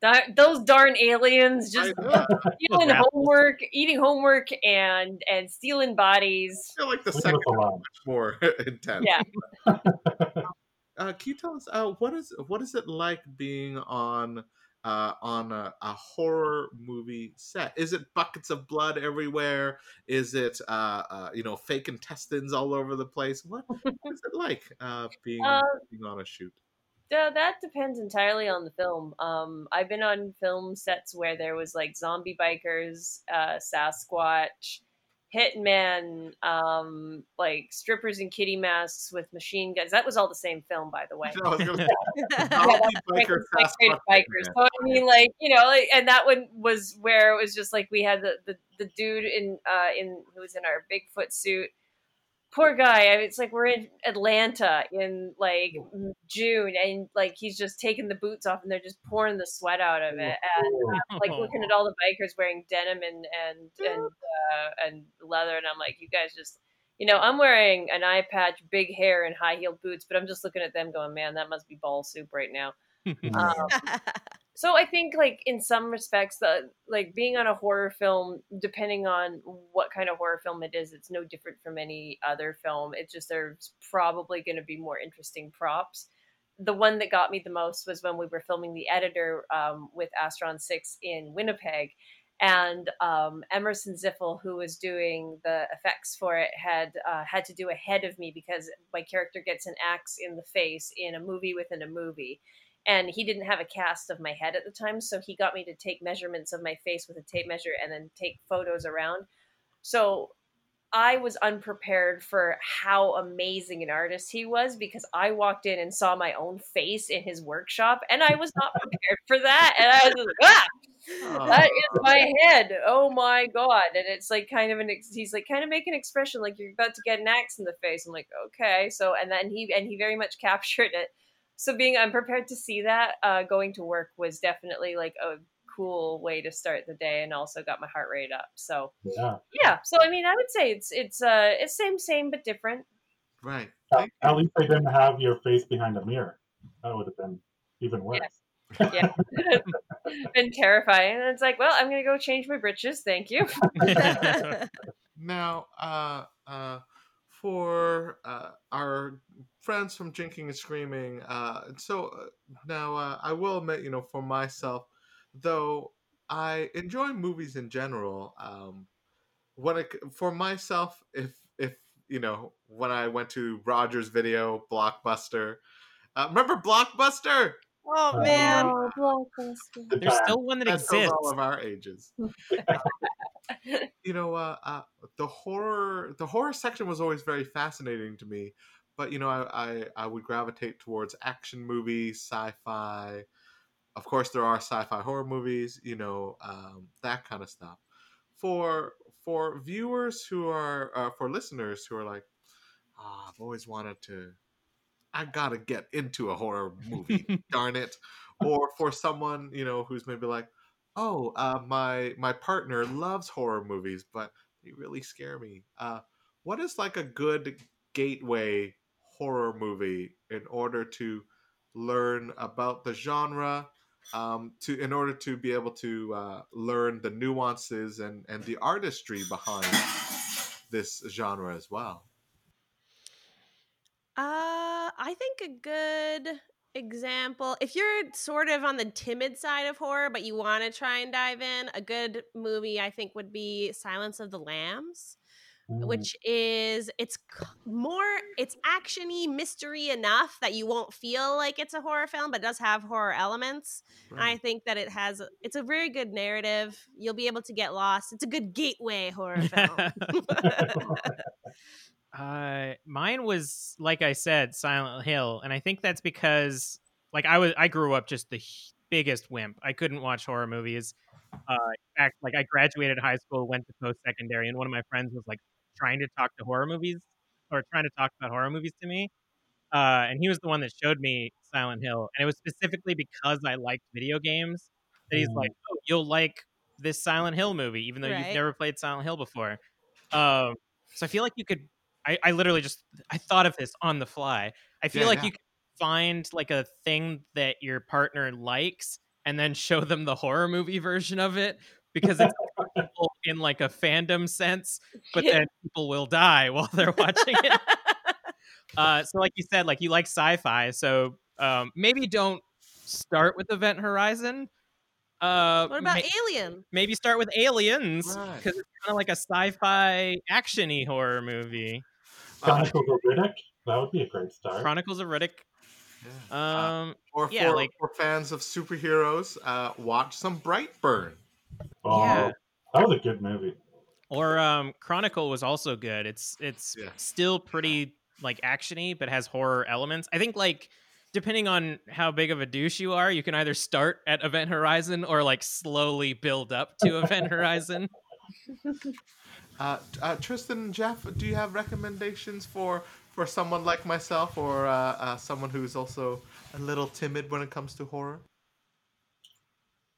That, those darn aliens just I, (laughs) stealing homework, eating homework, and and stealing bodies. I feel like the Leave second us alone. much more (laughs) intense. Yeah. (laughs) Uh, can you tell us uh, what is what is it like being on uh, on a, a horror movie set? Is it buckets of blood everywhere? Is it uh, uh, you know fake intestines all over the place? What, what is it like uh, being, Uh, (laughs) being on a shoot? Uh, that depends entirely on the film. Um, I've been on film sets where there was like zombie bikers, uh, Sasquatch, hitman, um, like strippers in kitty masks with machine guns. That was all the same film, by the way. (laughs) I was gonna say, Yeah, zombie that's biker Frankenstein Sasquatch bikers. Hitman. So I mean, like you know, like, and that one was where it was just like we had the the, the dude in uh in who was in our Bigfoot suit. Poor guy. I mean, it's like we're in Atlanta in like June, and like he's just taking the boots off, and they're just pouring the sweat out of it, and I'm like (laughs) looking at all the bikers wearing denim and and and uh, and leather, and I'm like, you guys just. You know, I'm wearing an eye patch, big hair, and high heeled boots, but I'm just looking at them going, man, that must be ball soup right now. (laughs) Um, so I think like in some respects the like being on a horror film depending on what kind of horror film it is it's no different from any other film. It's just there's probably going to be more interesting props. The one that got me the most was when we were filming the editor um, with Astron 6 in Winnipeg and um, Emerson Ziffel, who was doing the effects for it, had uh, had to do ahead of me because my character gets an axe in the face in a movie within a movie and he didn't have a cast of my head at the time so he got me to take measurements of my face with a tape measure and then take photos around. So i was unprepared for how amazing an artist he was because i walked in and saw my own face in his workshop and i was not prepared for that and i was like ah that is my head. Oh my god. And it's like kind of an ex- he's like kind of make an expression like you're about to get an axe in the face. I'm like okay. So and then he and he very much (laughs) captured it so being unprepared to see that uh, going to work was definitely like a cool way to start the day and also got my heart rate up. So yeah. yeah. So i mean i would say it's it's uh it's same same but different. Right. At, at least they didn't have your face behind a mirror. That would have been even worse. yeah. (laughs) Been terrifying. And it's like well i'm gonna go change my britches. Thank you. (laughs) Now, uh, uh, for uh, our friends from Drinking and Screaming, uh, so uh, now uh, I will admit, you know, for myself, though I enjoy movies in general. Um, when it, for myself, if if you know, when I went to Rogers Video, Blockbuster, uh, remember Blockbuster? oh man. Oh, blockbuster. There's still one that That tells exists. all of our ages. you know, uh, uh, the horror the horror section was always very fascinating to me. But you know, I, I I would gravitate towards action movies, sci-fi. Of course, there are sci-fi horror movies. You know, um, that kind of stuff. For for viewers who are uh, for listeners who are like, ah, I've always wanted to. I gotta get into a horror movie. (laughs) darn it! Or for someone you know who's maybe like, oh, uh, my my partner loves horror movies, but they really scare me. Uh, what is like a good gateway horror movie in order to learn about the genre? Um, to in order to be able to uh, learn the nuances and and the artistry behind this genre as well. Uh, I think a good example, if you're sort of on the timid side of horror, but you want to try and dive in, a good movie I think would be Silence of the Lambs. Which is it's more it's actiony mystery enough that you won't feel like it's a horror film, but it does have horror elements. And I think that it has it's a very good narrative. You'll be able to get lost. It's a good gateway horror film. (laughs) Uh, mine was like I said, Silent Hill, and I think that's because like I was I grew up just the biggest wimp. I couldn't watch horror movies. Uh, in fact, like I graduated high school, went to post secondary, and one of my friends was like trying to talk to horror movies or trying to talk about horror movies to me, uh, and he was the one that showed me Silent Hill, and it was specifically because I liked video games that he's Mm. like, "Oh, you'll like this Silent Hill movie, even though you've never played Silent Hill before." Um, so I feel like you could. I, I literally just I thought of this on the fly. I feel Yeah, like yeah. you could find like a thing that your partner likes and then show them the horror movie version of it because it's people in like a fandom sense, but then people will die (laughs) while they're watching it. Uh, so like you said, like you like sci-fi, so um, maybe don't start with Event Horizon. Uh, what about ma- Alien? maybe start with Aliens Right. because it's kind of like a sci-fi actiony horror movie. Uh, Chronicles of Riddick. That would be a great start. Chronicles of Riddick. yeah. Um, or yeah, for, like- for fans of superheroes, uh, watch some Brightburn. Oh, yeah. that was a good movie. or um, Chronicle was also good. It's it's Yeah. still pretty like actiony, but has horror elements. I think like depending on how big of a douche you are, you can either start at Event Horizon or like slowly build up to Event Horizon. (laughs) Uh, uh, Tristan and Jeff, do you have recommendations for for someone like myself or uh, uh, someone who's also a little timid when it comes to horror?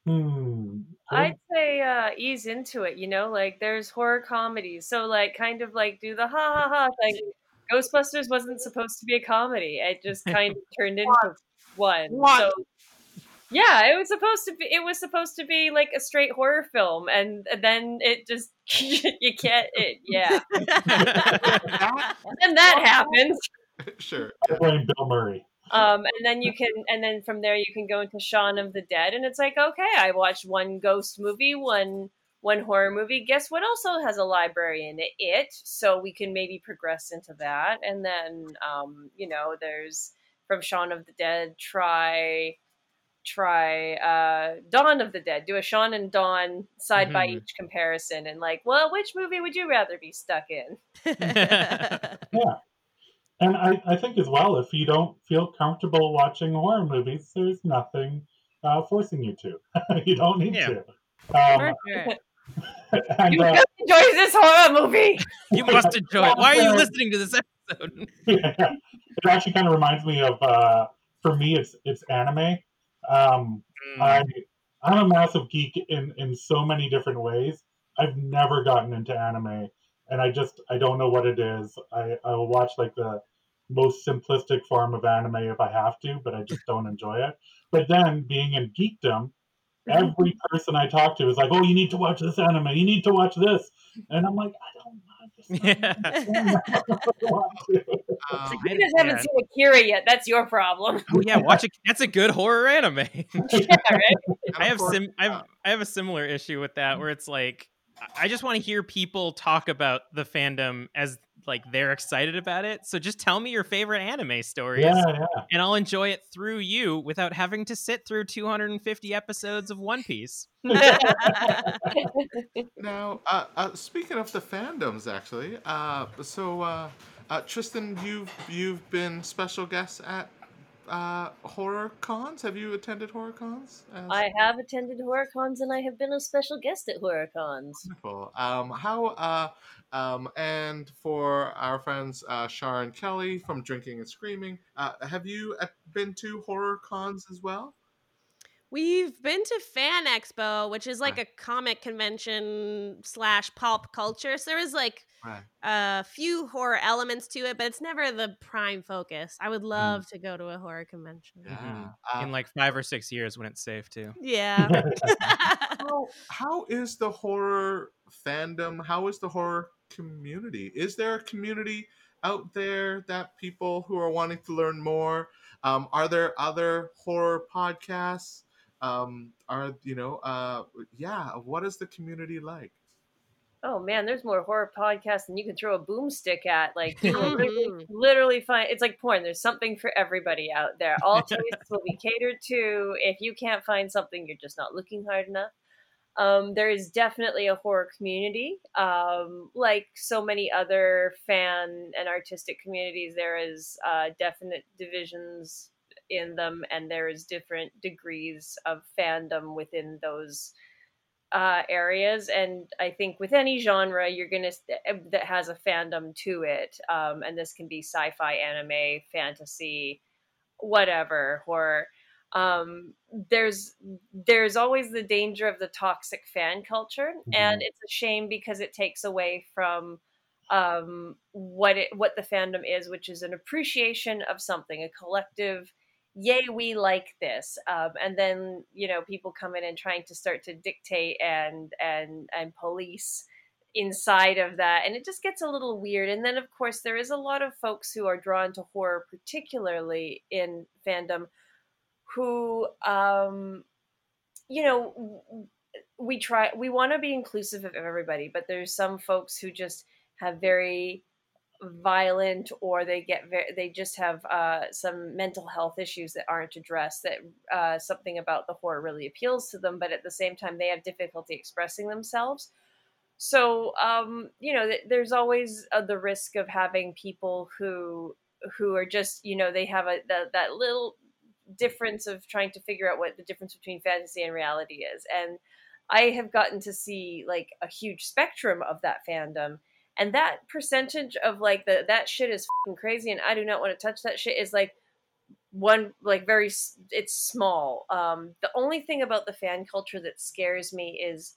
Hmm. I'd say uh, ease into it. You know, like there's horror comedies, so like kind of like do the ha ha ha. Like Ghostbusters wasn't supposed to be a comedy; it just kind of turned (laughs) into one. What? So yeah, it was supposed to be. It was supposed to be like a straight horror film, and then it just (laughs) you can't. It, yeah, That- (laughs) and that happens. sure. I blame Bill Murray. Um, and then you can, and then from there you can go into Shaun of the Dead, and it's like, okay, I watched one ghost movie, one one horror movie. Guess what? Also has a library in it. It, so we can maybe progress into that, and then, um, you know, there's from Shaun of the Dead. Try, try uh, Dawn of the Dead. Do a Shaun and Dawn side by Mhm. each comparison, and like, well, which movie would you rather be stuck in? (laughs) (laughs) And I, I think as well, if you don't feel comfortable watching horror movies, there's nothing uh, forcing you to. (laughs) you don't need Yeah. to. Um, (laughs) (laughs) and, You uh, will enjoy this horror movie. you must enjoy it. Why are you listening to this episode? yeah, it actually kind of reminds me of, uh, for me, it's it's anime. Um, Mm. I I'm a massive geek in in so many different ways. I've never gotten into anime, and I just I don't know what it is. I I will watch like the most simplistic form of anime if I have to, but I just don't enjoy it. But then being in geekdom, every person I talk to is like, "Oh, you need to watch this anime. You need to watch this," and I'm like, "I don't." (laughs) (laughs) I Yeah. don't. Um, You guys haven't Yeah. seen Akira yet. That's your problem. Oh yeah, watch it. That's a good horror anime. (laughs) yeah, right? I have sim I uh, have, I have a similar issue with that where it's like I- I just want to hear people talk about the fandom as like they're excited about it. So just tell me your favorite anime stories Yeah, yeah. and I'll enjoy it through you without having to sit through 250 episodes of One Piece. (laughs) (laughs) Now, uh, uh, speaking of the fandoms, actually, uh, so uh, uh, Tristan, you've you've been special guest at uh, horror cons. Have you attended horror cons? As- I have attended horror cons and I have been a special guest at horror cons. Wonderful. Um, how uh, um, and for our friends uh, Char and Kelly from Drinking and Screaming, uh, have you uh, been to horror cons as well? We've been to Fan Expo, which is like Right. a comic convention slash pop culture. So there is like Right. a few horror elements to it, but it's never the prime focus. I would love to go to a horror convention. Yeah. Mhm. Uh, In like five or six years when it's safe too. Yeah. (laughs) (laughs) how, how is the horror fandom? How is the horror community? Is there a community out there that people who are wanting to learn more? Um, are there other horror podcasts? Um, are you know? Uh, yeah. What is the community like? Oh man, there's more horror podcasts than you can throw a boomstick at. Like literally, (laughs) (laughs) literally find it's like porn. There's something for everybody out there. All tastes will be catered to. If you can't find something, you're just not looking hard enough. Um, there is definitely a horror community. Um, like so many other fan and artistic communities, there is uh, definite divisions in them, and there is different degrees of fandom within those uh, areas, and I think with any genre, you're gonna eh, that has a fandom to it, um, and this can be sci-fi, anime, fantasy, whatever, horror. Um, there's there's always the danger of the toxic fan culture, Mhm. and it's a shame because it takes away from um, what it what the fandom is, which is an appreciation of something, a collective yay we like this um, and then you know people come in and trying to start to dictate and and and police inside of that and it just gets a little weird and then of course there is a lot of folks who are drawn to horror particularly in fandom who um you know we try we want to be inclusive of everybody but there's some folks who just have very violent or they get very they just have uh, some mental health issues that aren't addressed that uh, something about the horror really appeals to them but at the same time they have difficulty expressing themselves. So um, you know th- there's always uh, the risk of having people who who are just you know they have a that, that little difference of trying to figure out what the difference between fantasy and reality is. And i have gotten to see like a huge spectrum of that fandom and that percentage of like the that shit is fucking crazy and i do not want to touch that shit is like one like very it's small. Um the only thing about the fan culture that scares me is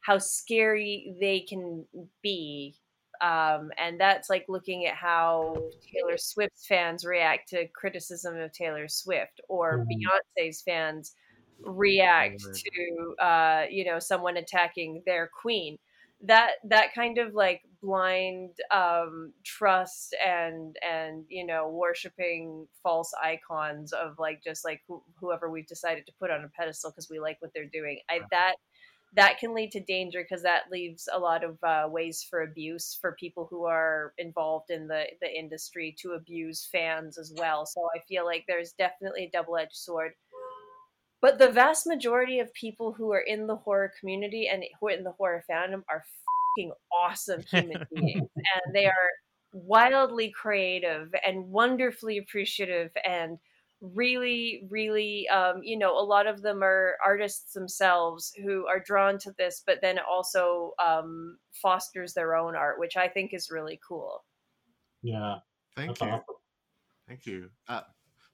how scary they can be. Um and that's like looking at how taylor swift's fans react to criticism of taylor swift or Mhm. beyonce's fans react to uh you know someone attacking their queen that that kind of like blind um trust and and you know worshiping false icons of like just like who, whoever we've decided to put on a pedestal because we like what they're doing i that that can lead to danger because that leaves a lot of uh, ways for abuse for people who are involved in the the industry to abuse fans as well. So i feel like there's definitely a double-edged sword but the vast majority of people who are in the horror community and who are in the horror fandom are fucking awesome human (laughs) beings. And they are wildly creative and wonderfully appreciative and really, really, um, you know, a lot of them are artists themselves who are drawn to this, but then also um, fosters their own art, which I think is really cool. Yeah, Thank that's you. awesome. Thank you. Uh,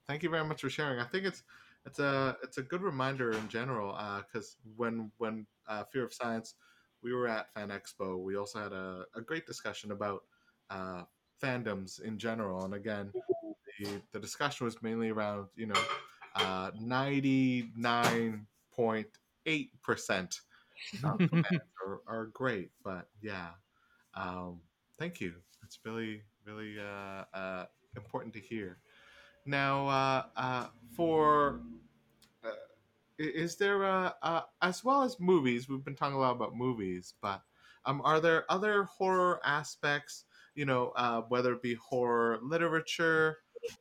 thank you very much for sharing. I think it's it's a it's a good reminder in general because when when uh, Fear of Science, we were at Fan Expo. We also had a, a great discussion about uh, fandoms in general, and again, the the discussion was mainly around you know ninety nine point eight percent of the (laughs) fans are, are great, but yeah, um, thank you. It's really really uh, uh, important to hear. Now, uh, uh, for uh, is there uh, uh, as well as movies? We've been talking a lot about movies, but um, are there other horror aspects? You know, uh, whether it be horror literature,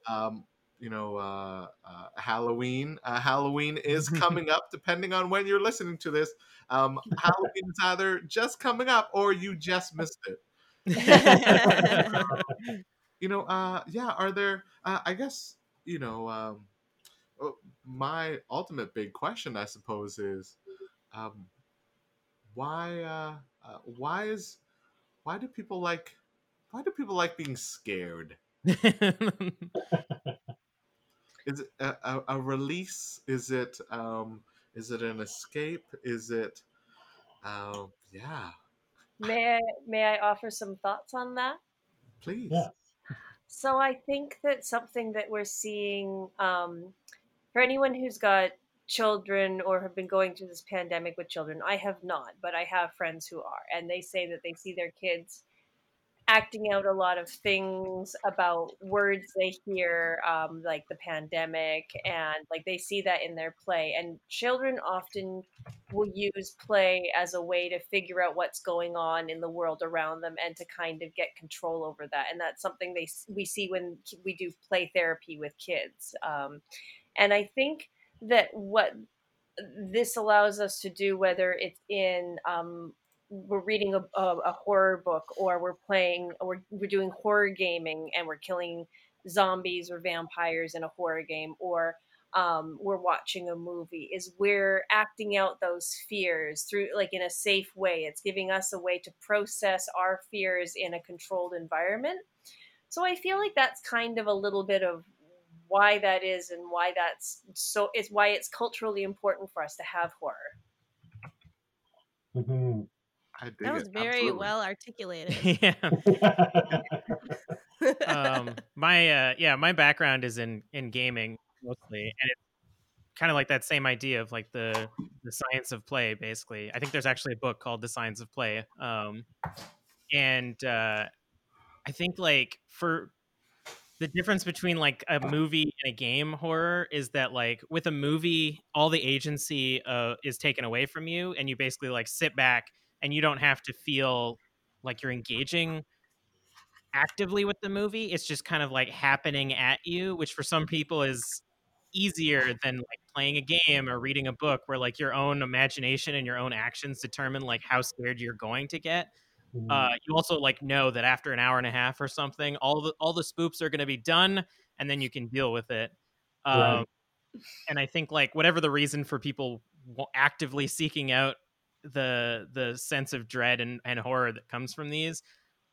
um, you know, uh, uh, Halloween. Uh, Halloween is (laughs) coming up, depending on when you're listening to this. Um, Halloween is either just coming up or you just missed it (laughs) (laughs) you know uh yeah are there uh, i guess you know um uh, my ultimate big question i suppose is um why uh, uh why is why do people like why do people like being scared? Is it a, a, a release? Is it um is it an escape? Is it uh, yeah. May I, may I offer some thoughts on that? please. Yes. So I think that something that we're seeing um, for anyone who's got children or have been going through this pandemic with children, I have not, but I have friends who are, and they say that they see their kids acting out a lot of things about words they hear, um, like the pandemic, and like they see that in their play. And children often will use play as a way to figure out what's going on in the world around them and to kind of get control over that. And that's something they we see when we do play therapy with kids. Um, and I think that what this allows us to do, whether it's in um, we're reading a, a, a horror book or we're playing or we're, we're doing horror gaming and we're killing zombies or vampires in a horror game or um, we're watching a movie is we're acting out those fears through like in a safe way. It's giving us a way to process our fears in a controlled environment. So i feel like that's kind of a little bit of why that is and why that's so is why it's culturally important for us to have horror. Hmm dig That was it. very Absolutely. well articulated. (laughs) yeah. um (laughs) my uh yeah my background is in in gaming mostly and it's kind of like that same idea of like the the science of play basically i think there's actually a book called the science of play um and uh i think like for the difference between like a movie and a game horror is that like with a movie all the agency uh, is taken away from you and you basically like sit back and you don't have to feel like you're engaging actively with the movie it's just kind of like happening at you which for some people is easier than like playing a game or reading a book where like your own imagination and your own actions determine like how scared you're going to get Mhm. uh, you also like know that after an hour and a half or something, all the all the spoops are going to be done, and then you can deal with it. Um, Right. And I think like whatever the reason for people actively seeking out the the sense of dread and, and horror that comes from these,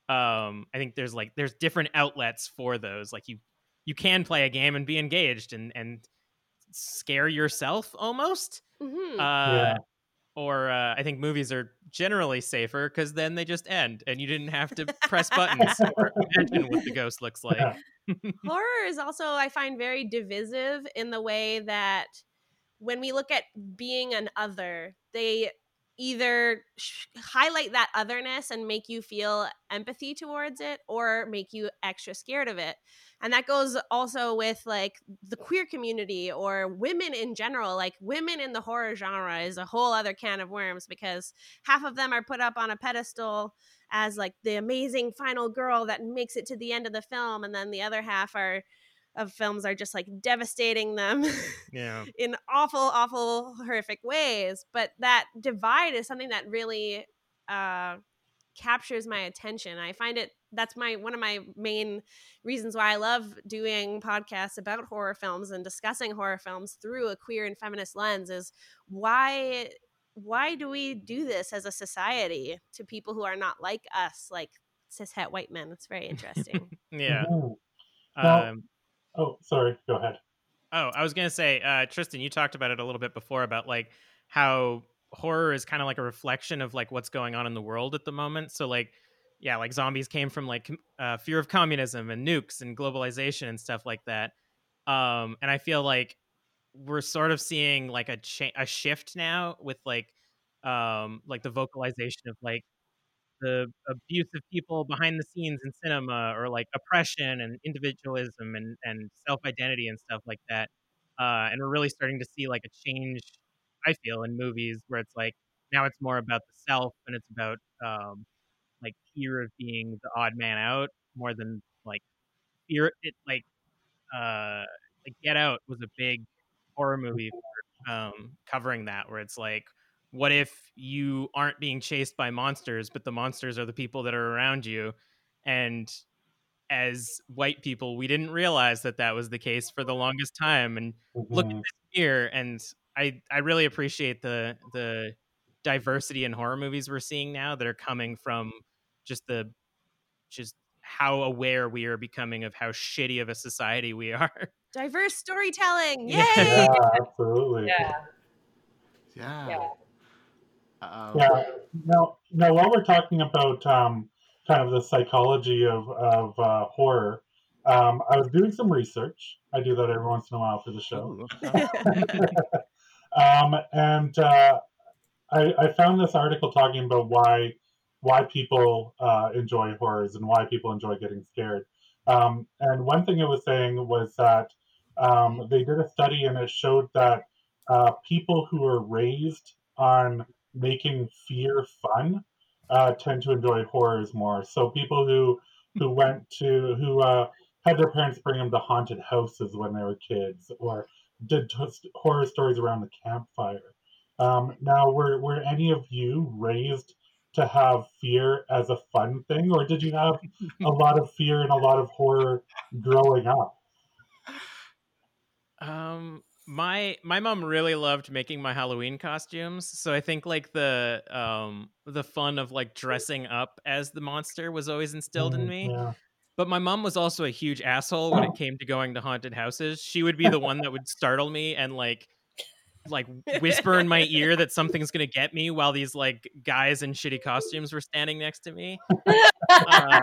um, I think there's like there's different outlets for those. Like you you can play a game and be engaged and and scare yourself almost. Mhm. Uh, Yeah. Or uh, I think movies are generally safer because then they just end and you didn't have to press buttons (laughs) or imagine what the ghost looks like. Yeah. (laughs) horror is also i find very divisive in the way that when we look at being an other they either sh- highlight that otherness and make you feel empathy towards it or make you extra scared of it. And that goes also with like the queer community or women in general like women in the horror genre is a whole other can of worms because half of them are put up on a pedestal as like the amazing final girl that makes it to the end of the film and then the other half are of films are just like devastating them (laughs) Yeah. in awful awful horrific ways but that divide is something that really uh captures my attention i find it that's my one of my main reasons why i love doing podcasts about horror films and discussing horror films through a queer and feminist lens is why why do we do this as a society to people who are not like us like cishet white men it's very (laughs) interesting Yeah. Now- Um, Oh, sorry. Go ahead. Oh, I was gonna say, uh, Tristan, you talked about it a little bit before about like how horror is kind of like a reflection of like what's going on in the world at the moment. So like, yeah, like zombies came from like uh, fear of communism and nukes and globalization and stuff like that. Um, and I feel like we're sort of seeing like a cha- a shift now with like um like the vocalization of like the abuse of people behind the scenes in cinema or like oppression and individualism and, and self-identity and stuff like that uh, and we're really starting to see like a change i feel in movies where it's like now it's more about the self and it's about um, like fear of being the odd man out more than like fear it like uh like get out was a big horror movie for, um covering that where it's like what if you aren't being chased by monsters but the monsters are the people that are around you and as white people we didn't realize that that was the case for the longest time and look at Mhm. this here and i i really appreciate the the diversity in horror movies we're seeing now that are coming from just the just how aware we are becoming of how shitty of a society we are diverse storytelling (laughs) yay Yeah. (laughs) Yeah, absolutely. yeah Yeah. yeah Um, Yeah. Now, now, while we're talking about um, kind of the psychology of of uh, horror, um, I was doing some research. I do that every once in a while for the show. (laughs) um, and uh, I, I found this article talking about why why people uh, enjoy horrors and why people enjoy getting scared. Um, and one thing it was saying was that um, they did a study and it showed that uh, people who are raised on making fear fun uh, tend to enjoy horrors more. So people who who went to who uh, had their parents bring them to haunted houses when they were kids, or did t- horror stories around the campfire. Um, now, were were any of you raised to have fear as a fun thing, or did you have a (laughs) lot of fear and a lot of horror growing up? Um, my my mom really loved making my Halloween costumes, so I think like the um the fun of like dressing up as the monster was always instilled in Mm, me. Yeah. But my mom was also a huge asshole when it came to going to haunted houses. She would be the one that would startle me and like like whisper in my ear that something's gonna get me while these like guys in shitty costumes were standing next to me. Uh,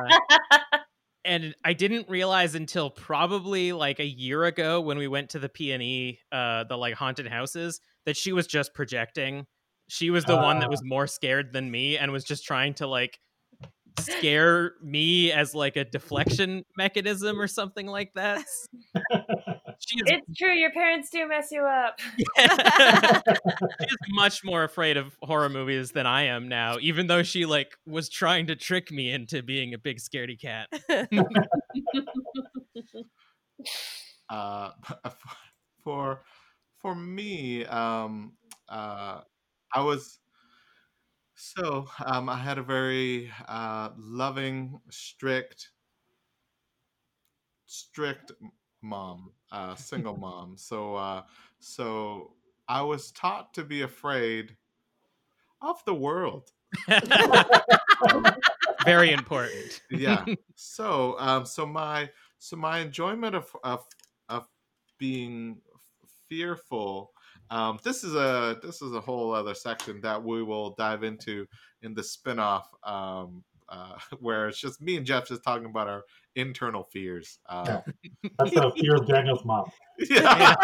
and I didn't realize until probably like a year ago when we went to the P and E, uh, the like haunted houses, that she was just projecting. She was the one that Ah. was more scared than me and was just trying to like scare me as like a deflection mechanism or something like that. (laughs) (laughs) She is, it's true. Your parents do mess you up. (laughs) she is much more afraid of horror movies than I am now, even though she like was trying to trick me into being a big scaredy cat. (laughs) uh, (laughs) for for me, um, uh, I was so um, I had a very uh, loving, strict, strict mom, uh, single mom. So uh, so I was taught to be afraid of the world. (laughs) Very important. yeah (laughs) so um so my so my enjoyment of of of being fearful um this is a this is a whole other section that we will dive into in the spin-off um uh (laughs) where it's just me and jeff just talking about our internal fears uh That's the fear of Daniel's mom. (laughs) yeah.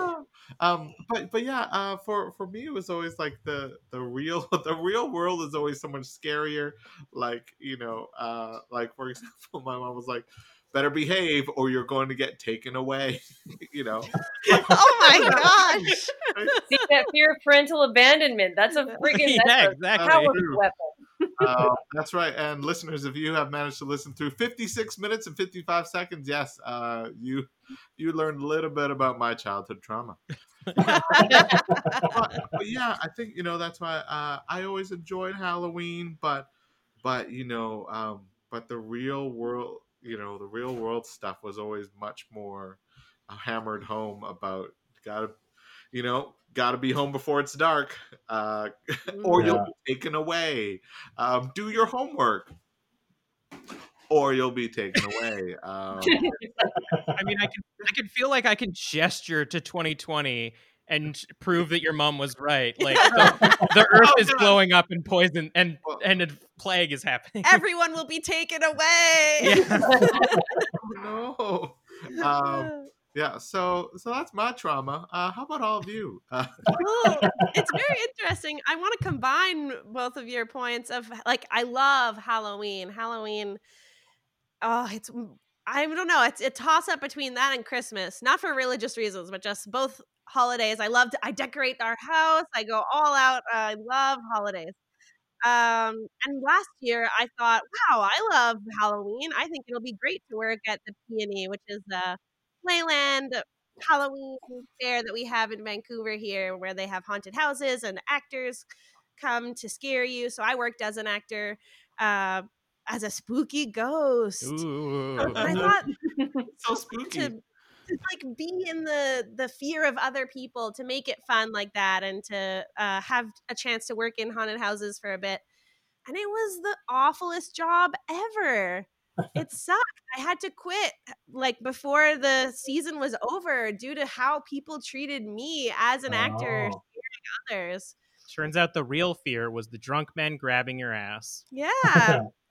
(laughs) um but but yeah uh for for me it was always like the the real the real world is always so much scarier like you know uh like for example my mom was like better behave or you're going to get taken away (laughs) you know (laughs) oh my gosh. (laughs) See that fear of parental abandonment. That's a freaking yeah, that's a exactly. powerful weapon. uh, that's right and listeners if you have managed to listen through 56 minutes and 55 seconds yes uh you you learned a little bit about my childhood trauma but, but yeah, I think you know that's why uh, I always enjoyed Halloween, but but you know, um, but the real world, you know, the real world stuff was always much more uh, hammered home about gotta, you know, gotta be home before it's dark, uh, (laughs) or Yeah. you'll be taken away. Um, do your homework, or you'll be taken away. (laughs) Um, I mean, I can I can feel like I can gesture to 2020 and prove that your mom was right. (laughs) Like the, the earth Oh, is God. blowing up and poison and and a plague is happening. (laughs) Everyone will be taken away. Yeah. (laughs) no. Um, yeah, so so that's my trauma. Uh, how about all of you? Uh, Well, it's very interesting. I want to combine both of your points of like I love Halloween. Halloween oh, it's I don't know, it's a toss up between that and Christmas. Not for religious reasons, but just both holidays. I love to, I decorate our house. I go all out. I love holidays. Um, and last year I thought, wow, I love Halloween. I think it'll be great to work at the PNE, which is the Playland Halloween fair that we have in Vancouver here, where they have haunted houses and actors come to scare you. So I worked as an actor, uh, as a spooky ghost. Ooh. I (laughs) thought so spooky. to, to like be in the the fear of other people to make it fun like that and to uh, have a chance to work in haunted houses for a bit and it was the awfulest job ever it (laughs) sucked i had to quit like before the season was over due to how people treated me as an actor Oh. scaring others Turns out the real fear was the drunk men grabbing your ass. yeah it's (laughs)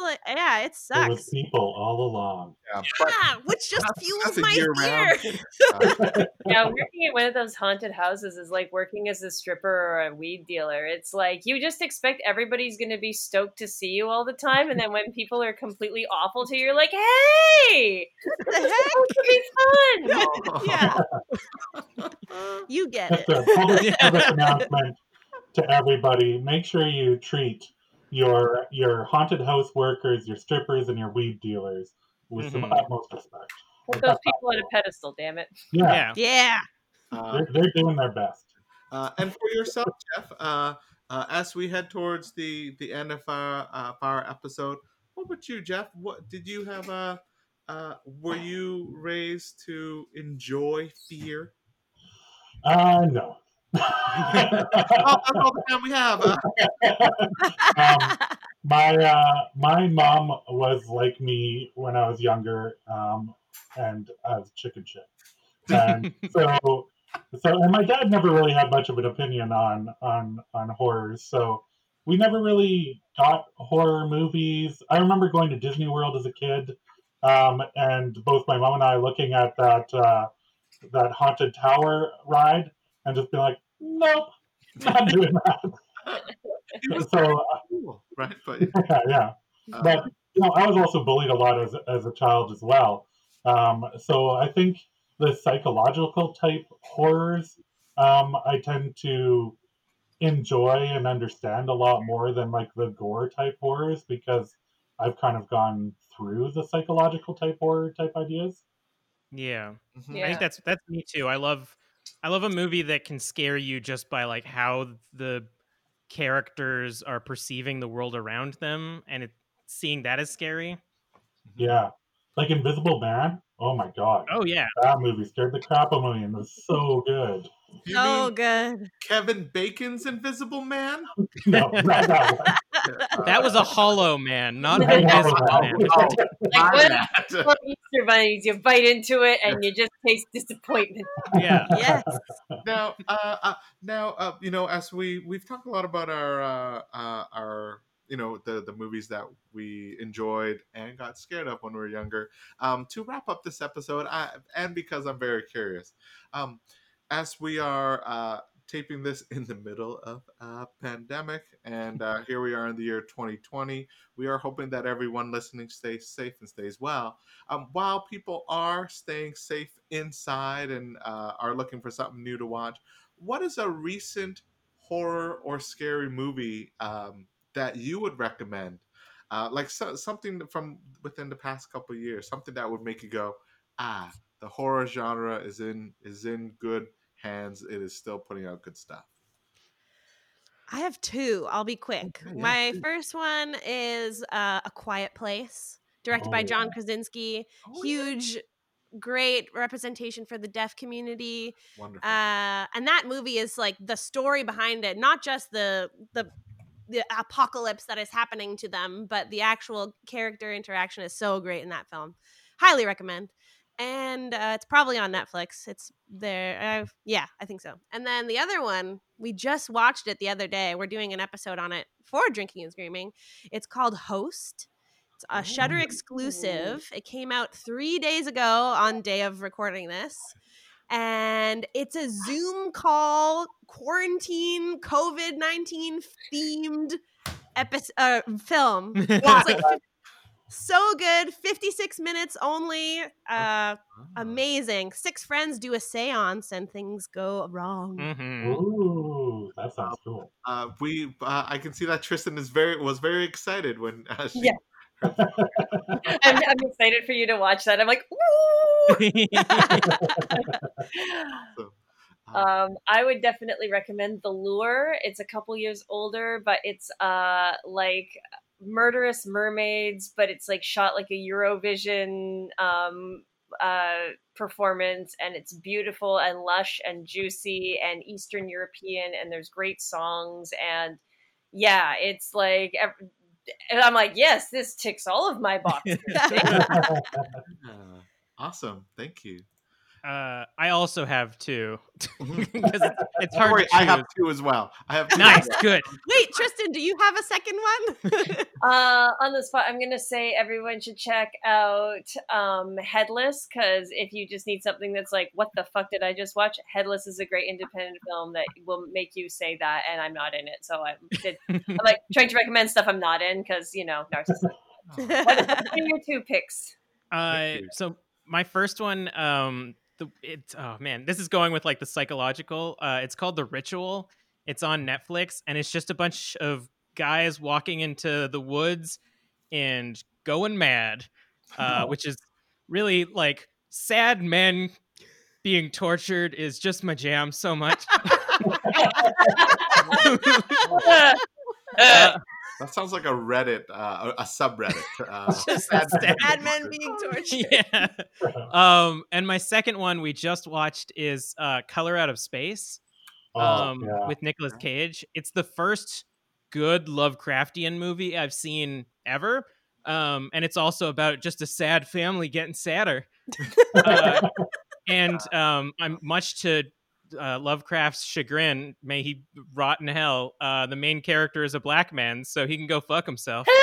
like, yeah it It sucks was people all along. Yeah, but yeah, which just that's- fuels that's my year-round fear (laughs) (laughs) uh, Yeah, working at one of those haunted houses is like working as a stripper or a weed dealer. It's like you just expect everybody's going to be stoked to see you all the time, and then when people are completely awful to you, you're like, "Hey, What the heck? it's gonna be fun." (laughs) yeah you get Just it a public announcement to everybody. Make sure you treat your your haunted house workers, your strippers, and your weed dealers with some Mhm. utmost respect. Put those people on a pedestal, damn it. Yeah, Yeah. yeah uh, they're, they're doing their best. uh, and for yourself, Jeff, uh, uh, as we head towards the the end of our uh, our episode, what about you, Jeff? What did you have a uh, were you raised to enjoy fear? Uh, no. Oh, that's all the time we have. Um, my uh, my mom was like me when I was younger, um, and as chicken shit. And so, so, and my dad never really had much of an opinion on on on horrors. So we never really got horror movies. I remember going to Disney World as a kid, um, and both my mom and I looking at that uh, that haunted tower ride and just being like, nope, not (laughs) doing that. (laughs) it was so uh, cool, right? But (laughs) yeah, yeah. uh, But you know, I was also bullied a lot as as a child as well. Um, so I think the psychological type horrors um, I tend to enjoy and understand a lot more than like the gore type horrors because I've kind of gone through the psychological type horror type ideas. Yeah. mhm. I think that's that's me too. I love I love a movie that can scare you just by like how the characters are perceiving the world around them and it, seeing that is scary. Mm-hmm. Yeah, like Invisible Man. Oh my god, Oh yeah. that movie scared the crap out of me and was so good. You Oh, mean good. Kevin Bacon's Invisible Man? (laughs) No, not that one. That was a hollow man, not Right, invisible Hollow (laughs) man. Man. Oh, Like my (laughs) what? Easter bunnies, you bite into it and you just taste disappointment. Yeah. Yes. now, uh, uh, now, uh, you know, as we we've talked a lot about our uh, uh, our you know the the movies that we enjoyed and got scared of when we were younger. Um, to wrap up this episode, I, and because I'm very curious, um, as we are uh, taping this in the middle of a pandemic, and uh, here we are in the year 2020, we are hoping that everyone listening stays safe and stays well. Um, while people are staying safe inside and uh, are looking for something new to watch, what is a recent horror or scary movie um, that you would recommend? Uh, like so, something from within the past couple years, something that would make you go, "Ah, the horror genre is in is in good hands. It is still putting out good stuff." I have two. I'll be quick. Okay, yeah, My first one is uh, A Quiet Place, directed by Oh, John Krasinski. Oh, yeah. Huge, great representation for the deaf community. Wonderful. Uh, and that movie is like the story behind it, not just the the the apocalypse that is happening to them, but the actual character interaction is so great in that film. Highly recommend. And uh, it's probably on Netflix. It's there. Uh, yeah, I think so. And then the other one, we just watched it the other day. We're doing an episode on it for Drinking and Screaming. It's called Host. It's a Shudder exclusive. It came out three days ago on day of recording this and it's a Zoom call, quarantine, COVID nineteen themed episode uh, film. (laughs) It's like so good, fifty six minutes only. Uh, Ah. amazing. Six friends do a séance and things go wrong. hmm Ooh, that sounds cool. Uh, we, uh, I can see that Tristan is very was very excited when uh, (laughs) she, Yeah. I'm, I'm excited for you to watch that. I'm like, ooh. so, uh, (laughs) Um, I would definitely recommend The Lure. It's a couple years older, but it's uh like murderous mermaids, but it's like shot like a Eurovision um uh performance and it's beautiful and lush and juicy and Eastern European and there's great songs and yeah, it's like ev- and I'm like, yes, this ticks all of my boxes. (laughs) (laughs) awesome, thank you. Uh, I also have two (laughs) because it's, it's hard worry, to I have two as well. I have two Nice, as well. good. Wait, Tristan, do you have a second one? (laughs) Uh, on the spot, I'm gonna say everyone should check out um, Headless because if you just need something that's like, "What the fuck did I just watch?" Headless is a great independent film that will make you say that, and I'm not in it, so I'm, (laughs) did, I'm like trying to recommend stuff I'm not in because you know, narcissist. What what are your two picks? Uh, so my first one, um, the it's oh man, this is going with like the psychological. Uh, it's called The Ritual. It's on Netflix, and it's just a bunch of guys walking into the woods and going mad, uh, (laughs) Oh. which is really like sad men being tortured is just my jam so much. (laughs) (laughs) Uh, That sounds like a Reddit, uh, a a subreddit. (laughs) Uh, Just sad sad Bad men being (laughs) tortured. yeah. (laughs) Um, and my second one we just watched is uh, Color Out of Space Oh, um, yeah. with Nicolas Cage. It's the first good Lovecraftian movie I've seen ever. Um, and it's also about just a sad family getting sadder. Uh, and um, I'm much to uh, Lovecraft's chagrin, may he rot in hell. Uh, the main character is a black man, so he can go fuck himself. (laughs)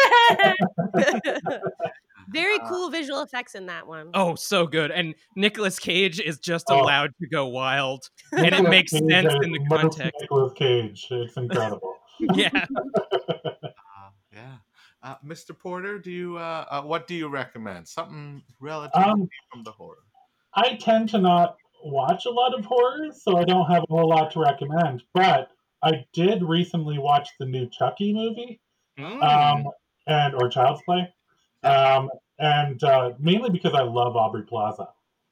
Very cool visual effects in that one. Oh, so good. And Nicolas Cage is just Oh. allowed to go wild. (laughs) And it makes Cage sense in the context. Nicolas Cage. It's incredible. (laughs) Yeah. Uh, yeah. Uh, Mr. Porter, do you uh, uh, what do you recommend? Something relatively Um, from the horror. I tend to not watch a lot of horror, so I don't have a whole lot to recommend. But I did recently watch the new Chucky movie, Mm. um, and or Child's Play, um, and uh, mainly because I love Aubrey Plaza,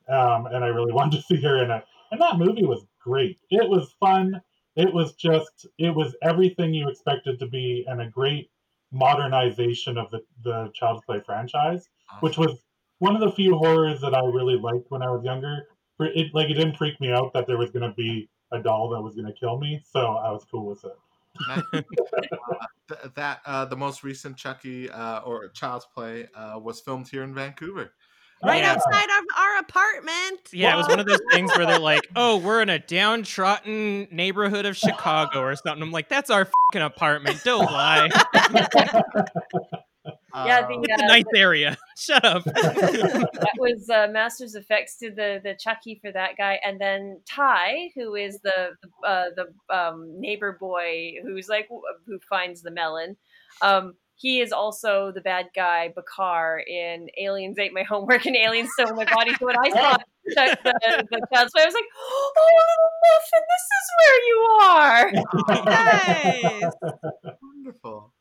um, and I really (laughs) wanted to see her in it. And that movie was great. It was fun. It was just it was everything you expected to be, and a great modernization of the the Child's Play franchise, which was one of the few horrors that I really liked when I was younger. For it, like it didn't freak me out that there was going to be a doll that was going to kill me, so I was cool with it. Uh, (laughs) th- that uh, the most recent Chucky uh, or Child's Play uh, was filmed here in Vancouver. right Yeah. outside of our apartment. Yeah, it was one of those things where they're like, (laughs) "Oh, we're in a downtrodden neighborhood of Chicago or something." I'm like, "That's our fucking apartment. Don't lie. (laughs) Yeah, Uh, the, ninth a uh, area. (laughs) Shut up." (laughs) that was uh, Masters Effects did the the Chucky for that guy, and then Ty, who is the uh, the um, neighbor boy who's like who finds the melon. Um, he is also the bad guy Bakar in Aliens Ate My Homework and Aliens Stole My Body. So when I (laughs) saw the, the, the child's play, I was like, "Oh, little muffin, this is where you are." nice. Wonderful.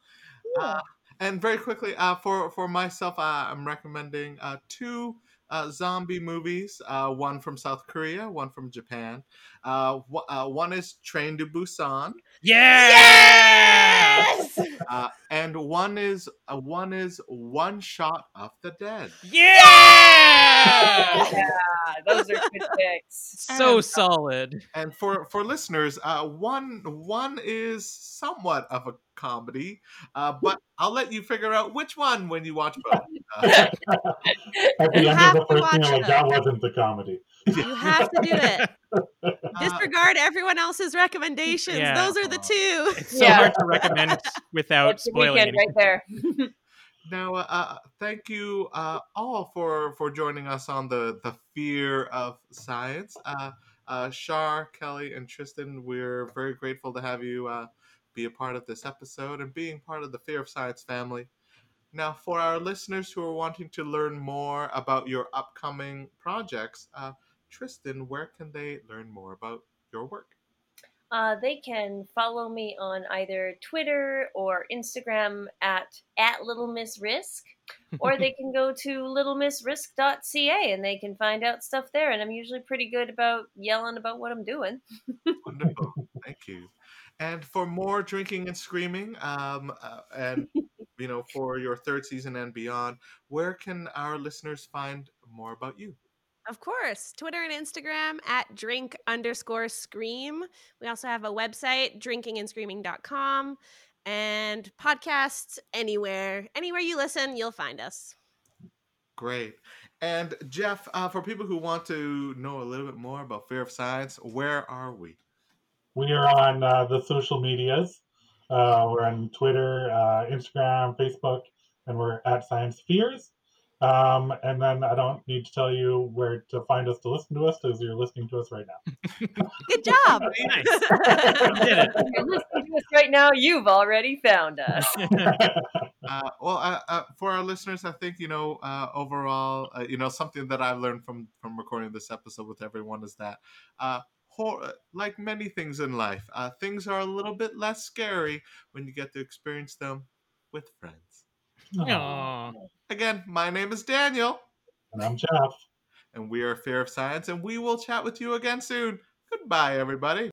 Uh, and very quickly, uh, for for myself, uh, I'm recommending uh, two uh, zombie movies. Uh, one from South Korea, one from Japan. Uh, wh- uh, one is Train to Busan, Yeah. uh, and one is uh, one is One Shot of the Dead. Yeah. Yeah, those are good picks. So And- solid. And for for listeners, uh, one one is somewhat of a comedy, uh, but I'll let you figure out which one when you watch both. Uh, (laughs) At the You end have of the first scene, watch like that wasn't the comedy. You have to do it. (laughs) uh, Disregard everyone else's recommendations. Yeah. Those are the two. It's so Yeah. hard to recommend (laughs) without That's spoiling weekend anything. right there. Now, uh, uh, thank you uh, all for for joining us on the the fear of science. Uh, uh, Char, Kelly, and Tristan, we're very grateful to have you uh, be a part of this episode and being part of the Fear of Science family. Now, for our listeners who are wanting to learn more about your upcoming projects, uh, Tristan, where can they learn more about your work? Uh, they can follow me on either Twitter or Instagram at at Little Miss Risk, or they (laughs) can go to littlemissrisk.ca and they can find out stuff there. And I'm usually pretty good about yelling about what I'm doing. (laughs) Wonderful. Thank you. And for more drinking and screaming, um, uh, and (laughs) you know, for your third season and beyond, where can our listeners find more about you? Of course, Twitter and Instagram at drink underscore scream. We also have a website, drinkingandscreaming.com, and podcasts anywhere. Anywhere you listen, you'll find us. Great. And Jeff, uh, for people who want to know a little bit more about Fear of Science, where are we? We are on uh, the social medias. Uh, we're on Twitter, uh, Instagram, Facebook, and we're at Science Fears. Um, and then I don't need to tell you where to find us to listen to us because you're listening to us right now. (laughs) Good job. Nice. (laughs) if you're listening to us right now, you've already found us. (laughs) Uh, well, uh, uh, for our listeners, I think you know uh, overall, uh, you know something that I've learned from from recording this episode with everyone is that, uh, hor- like many things in life, uh, things are a little bit less scary when you get to experience them with friends. Aw. Again, my name is Daniel, And I'm Jeff. and we are Fear of Science, and we will chat with you again soon. Goodbye, everybody.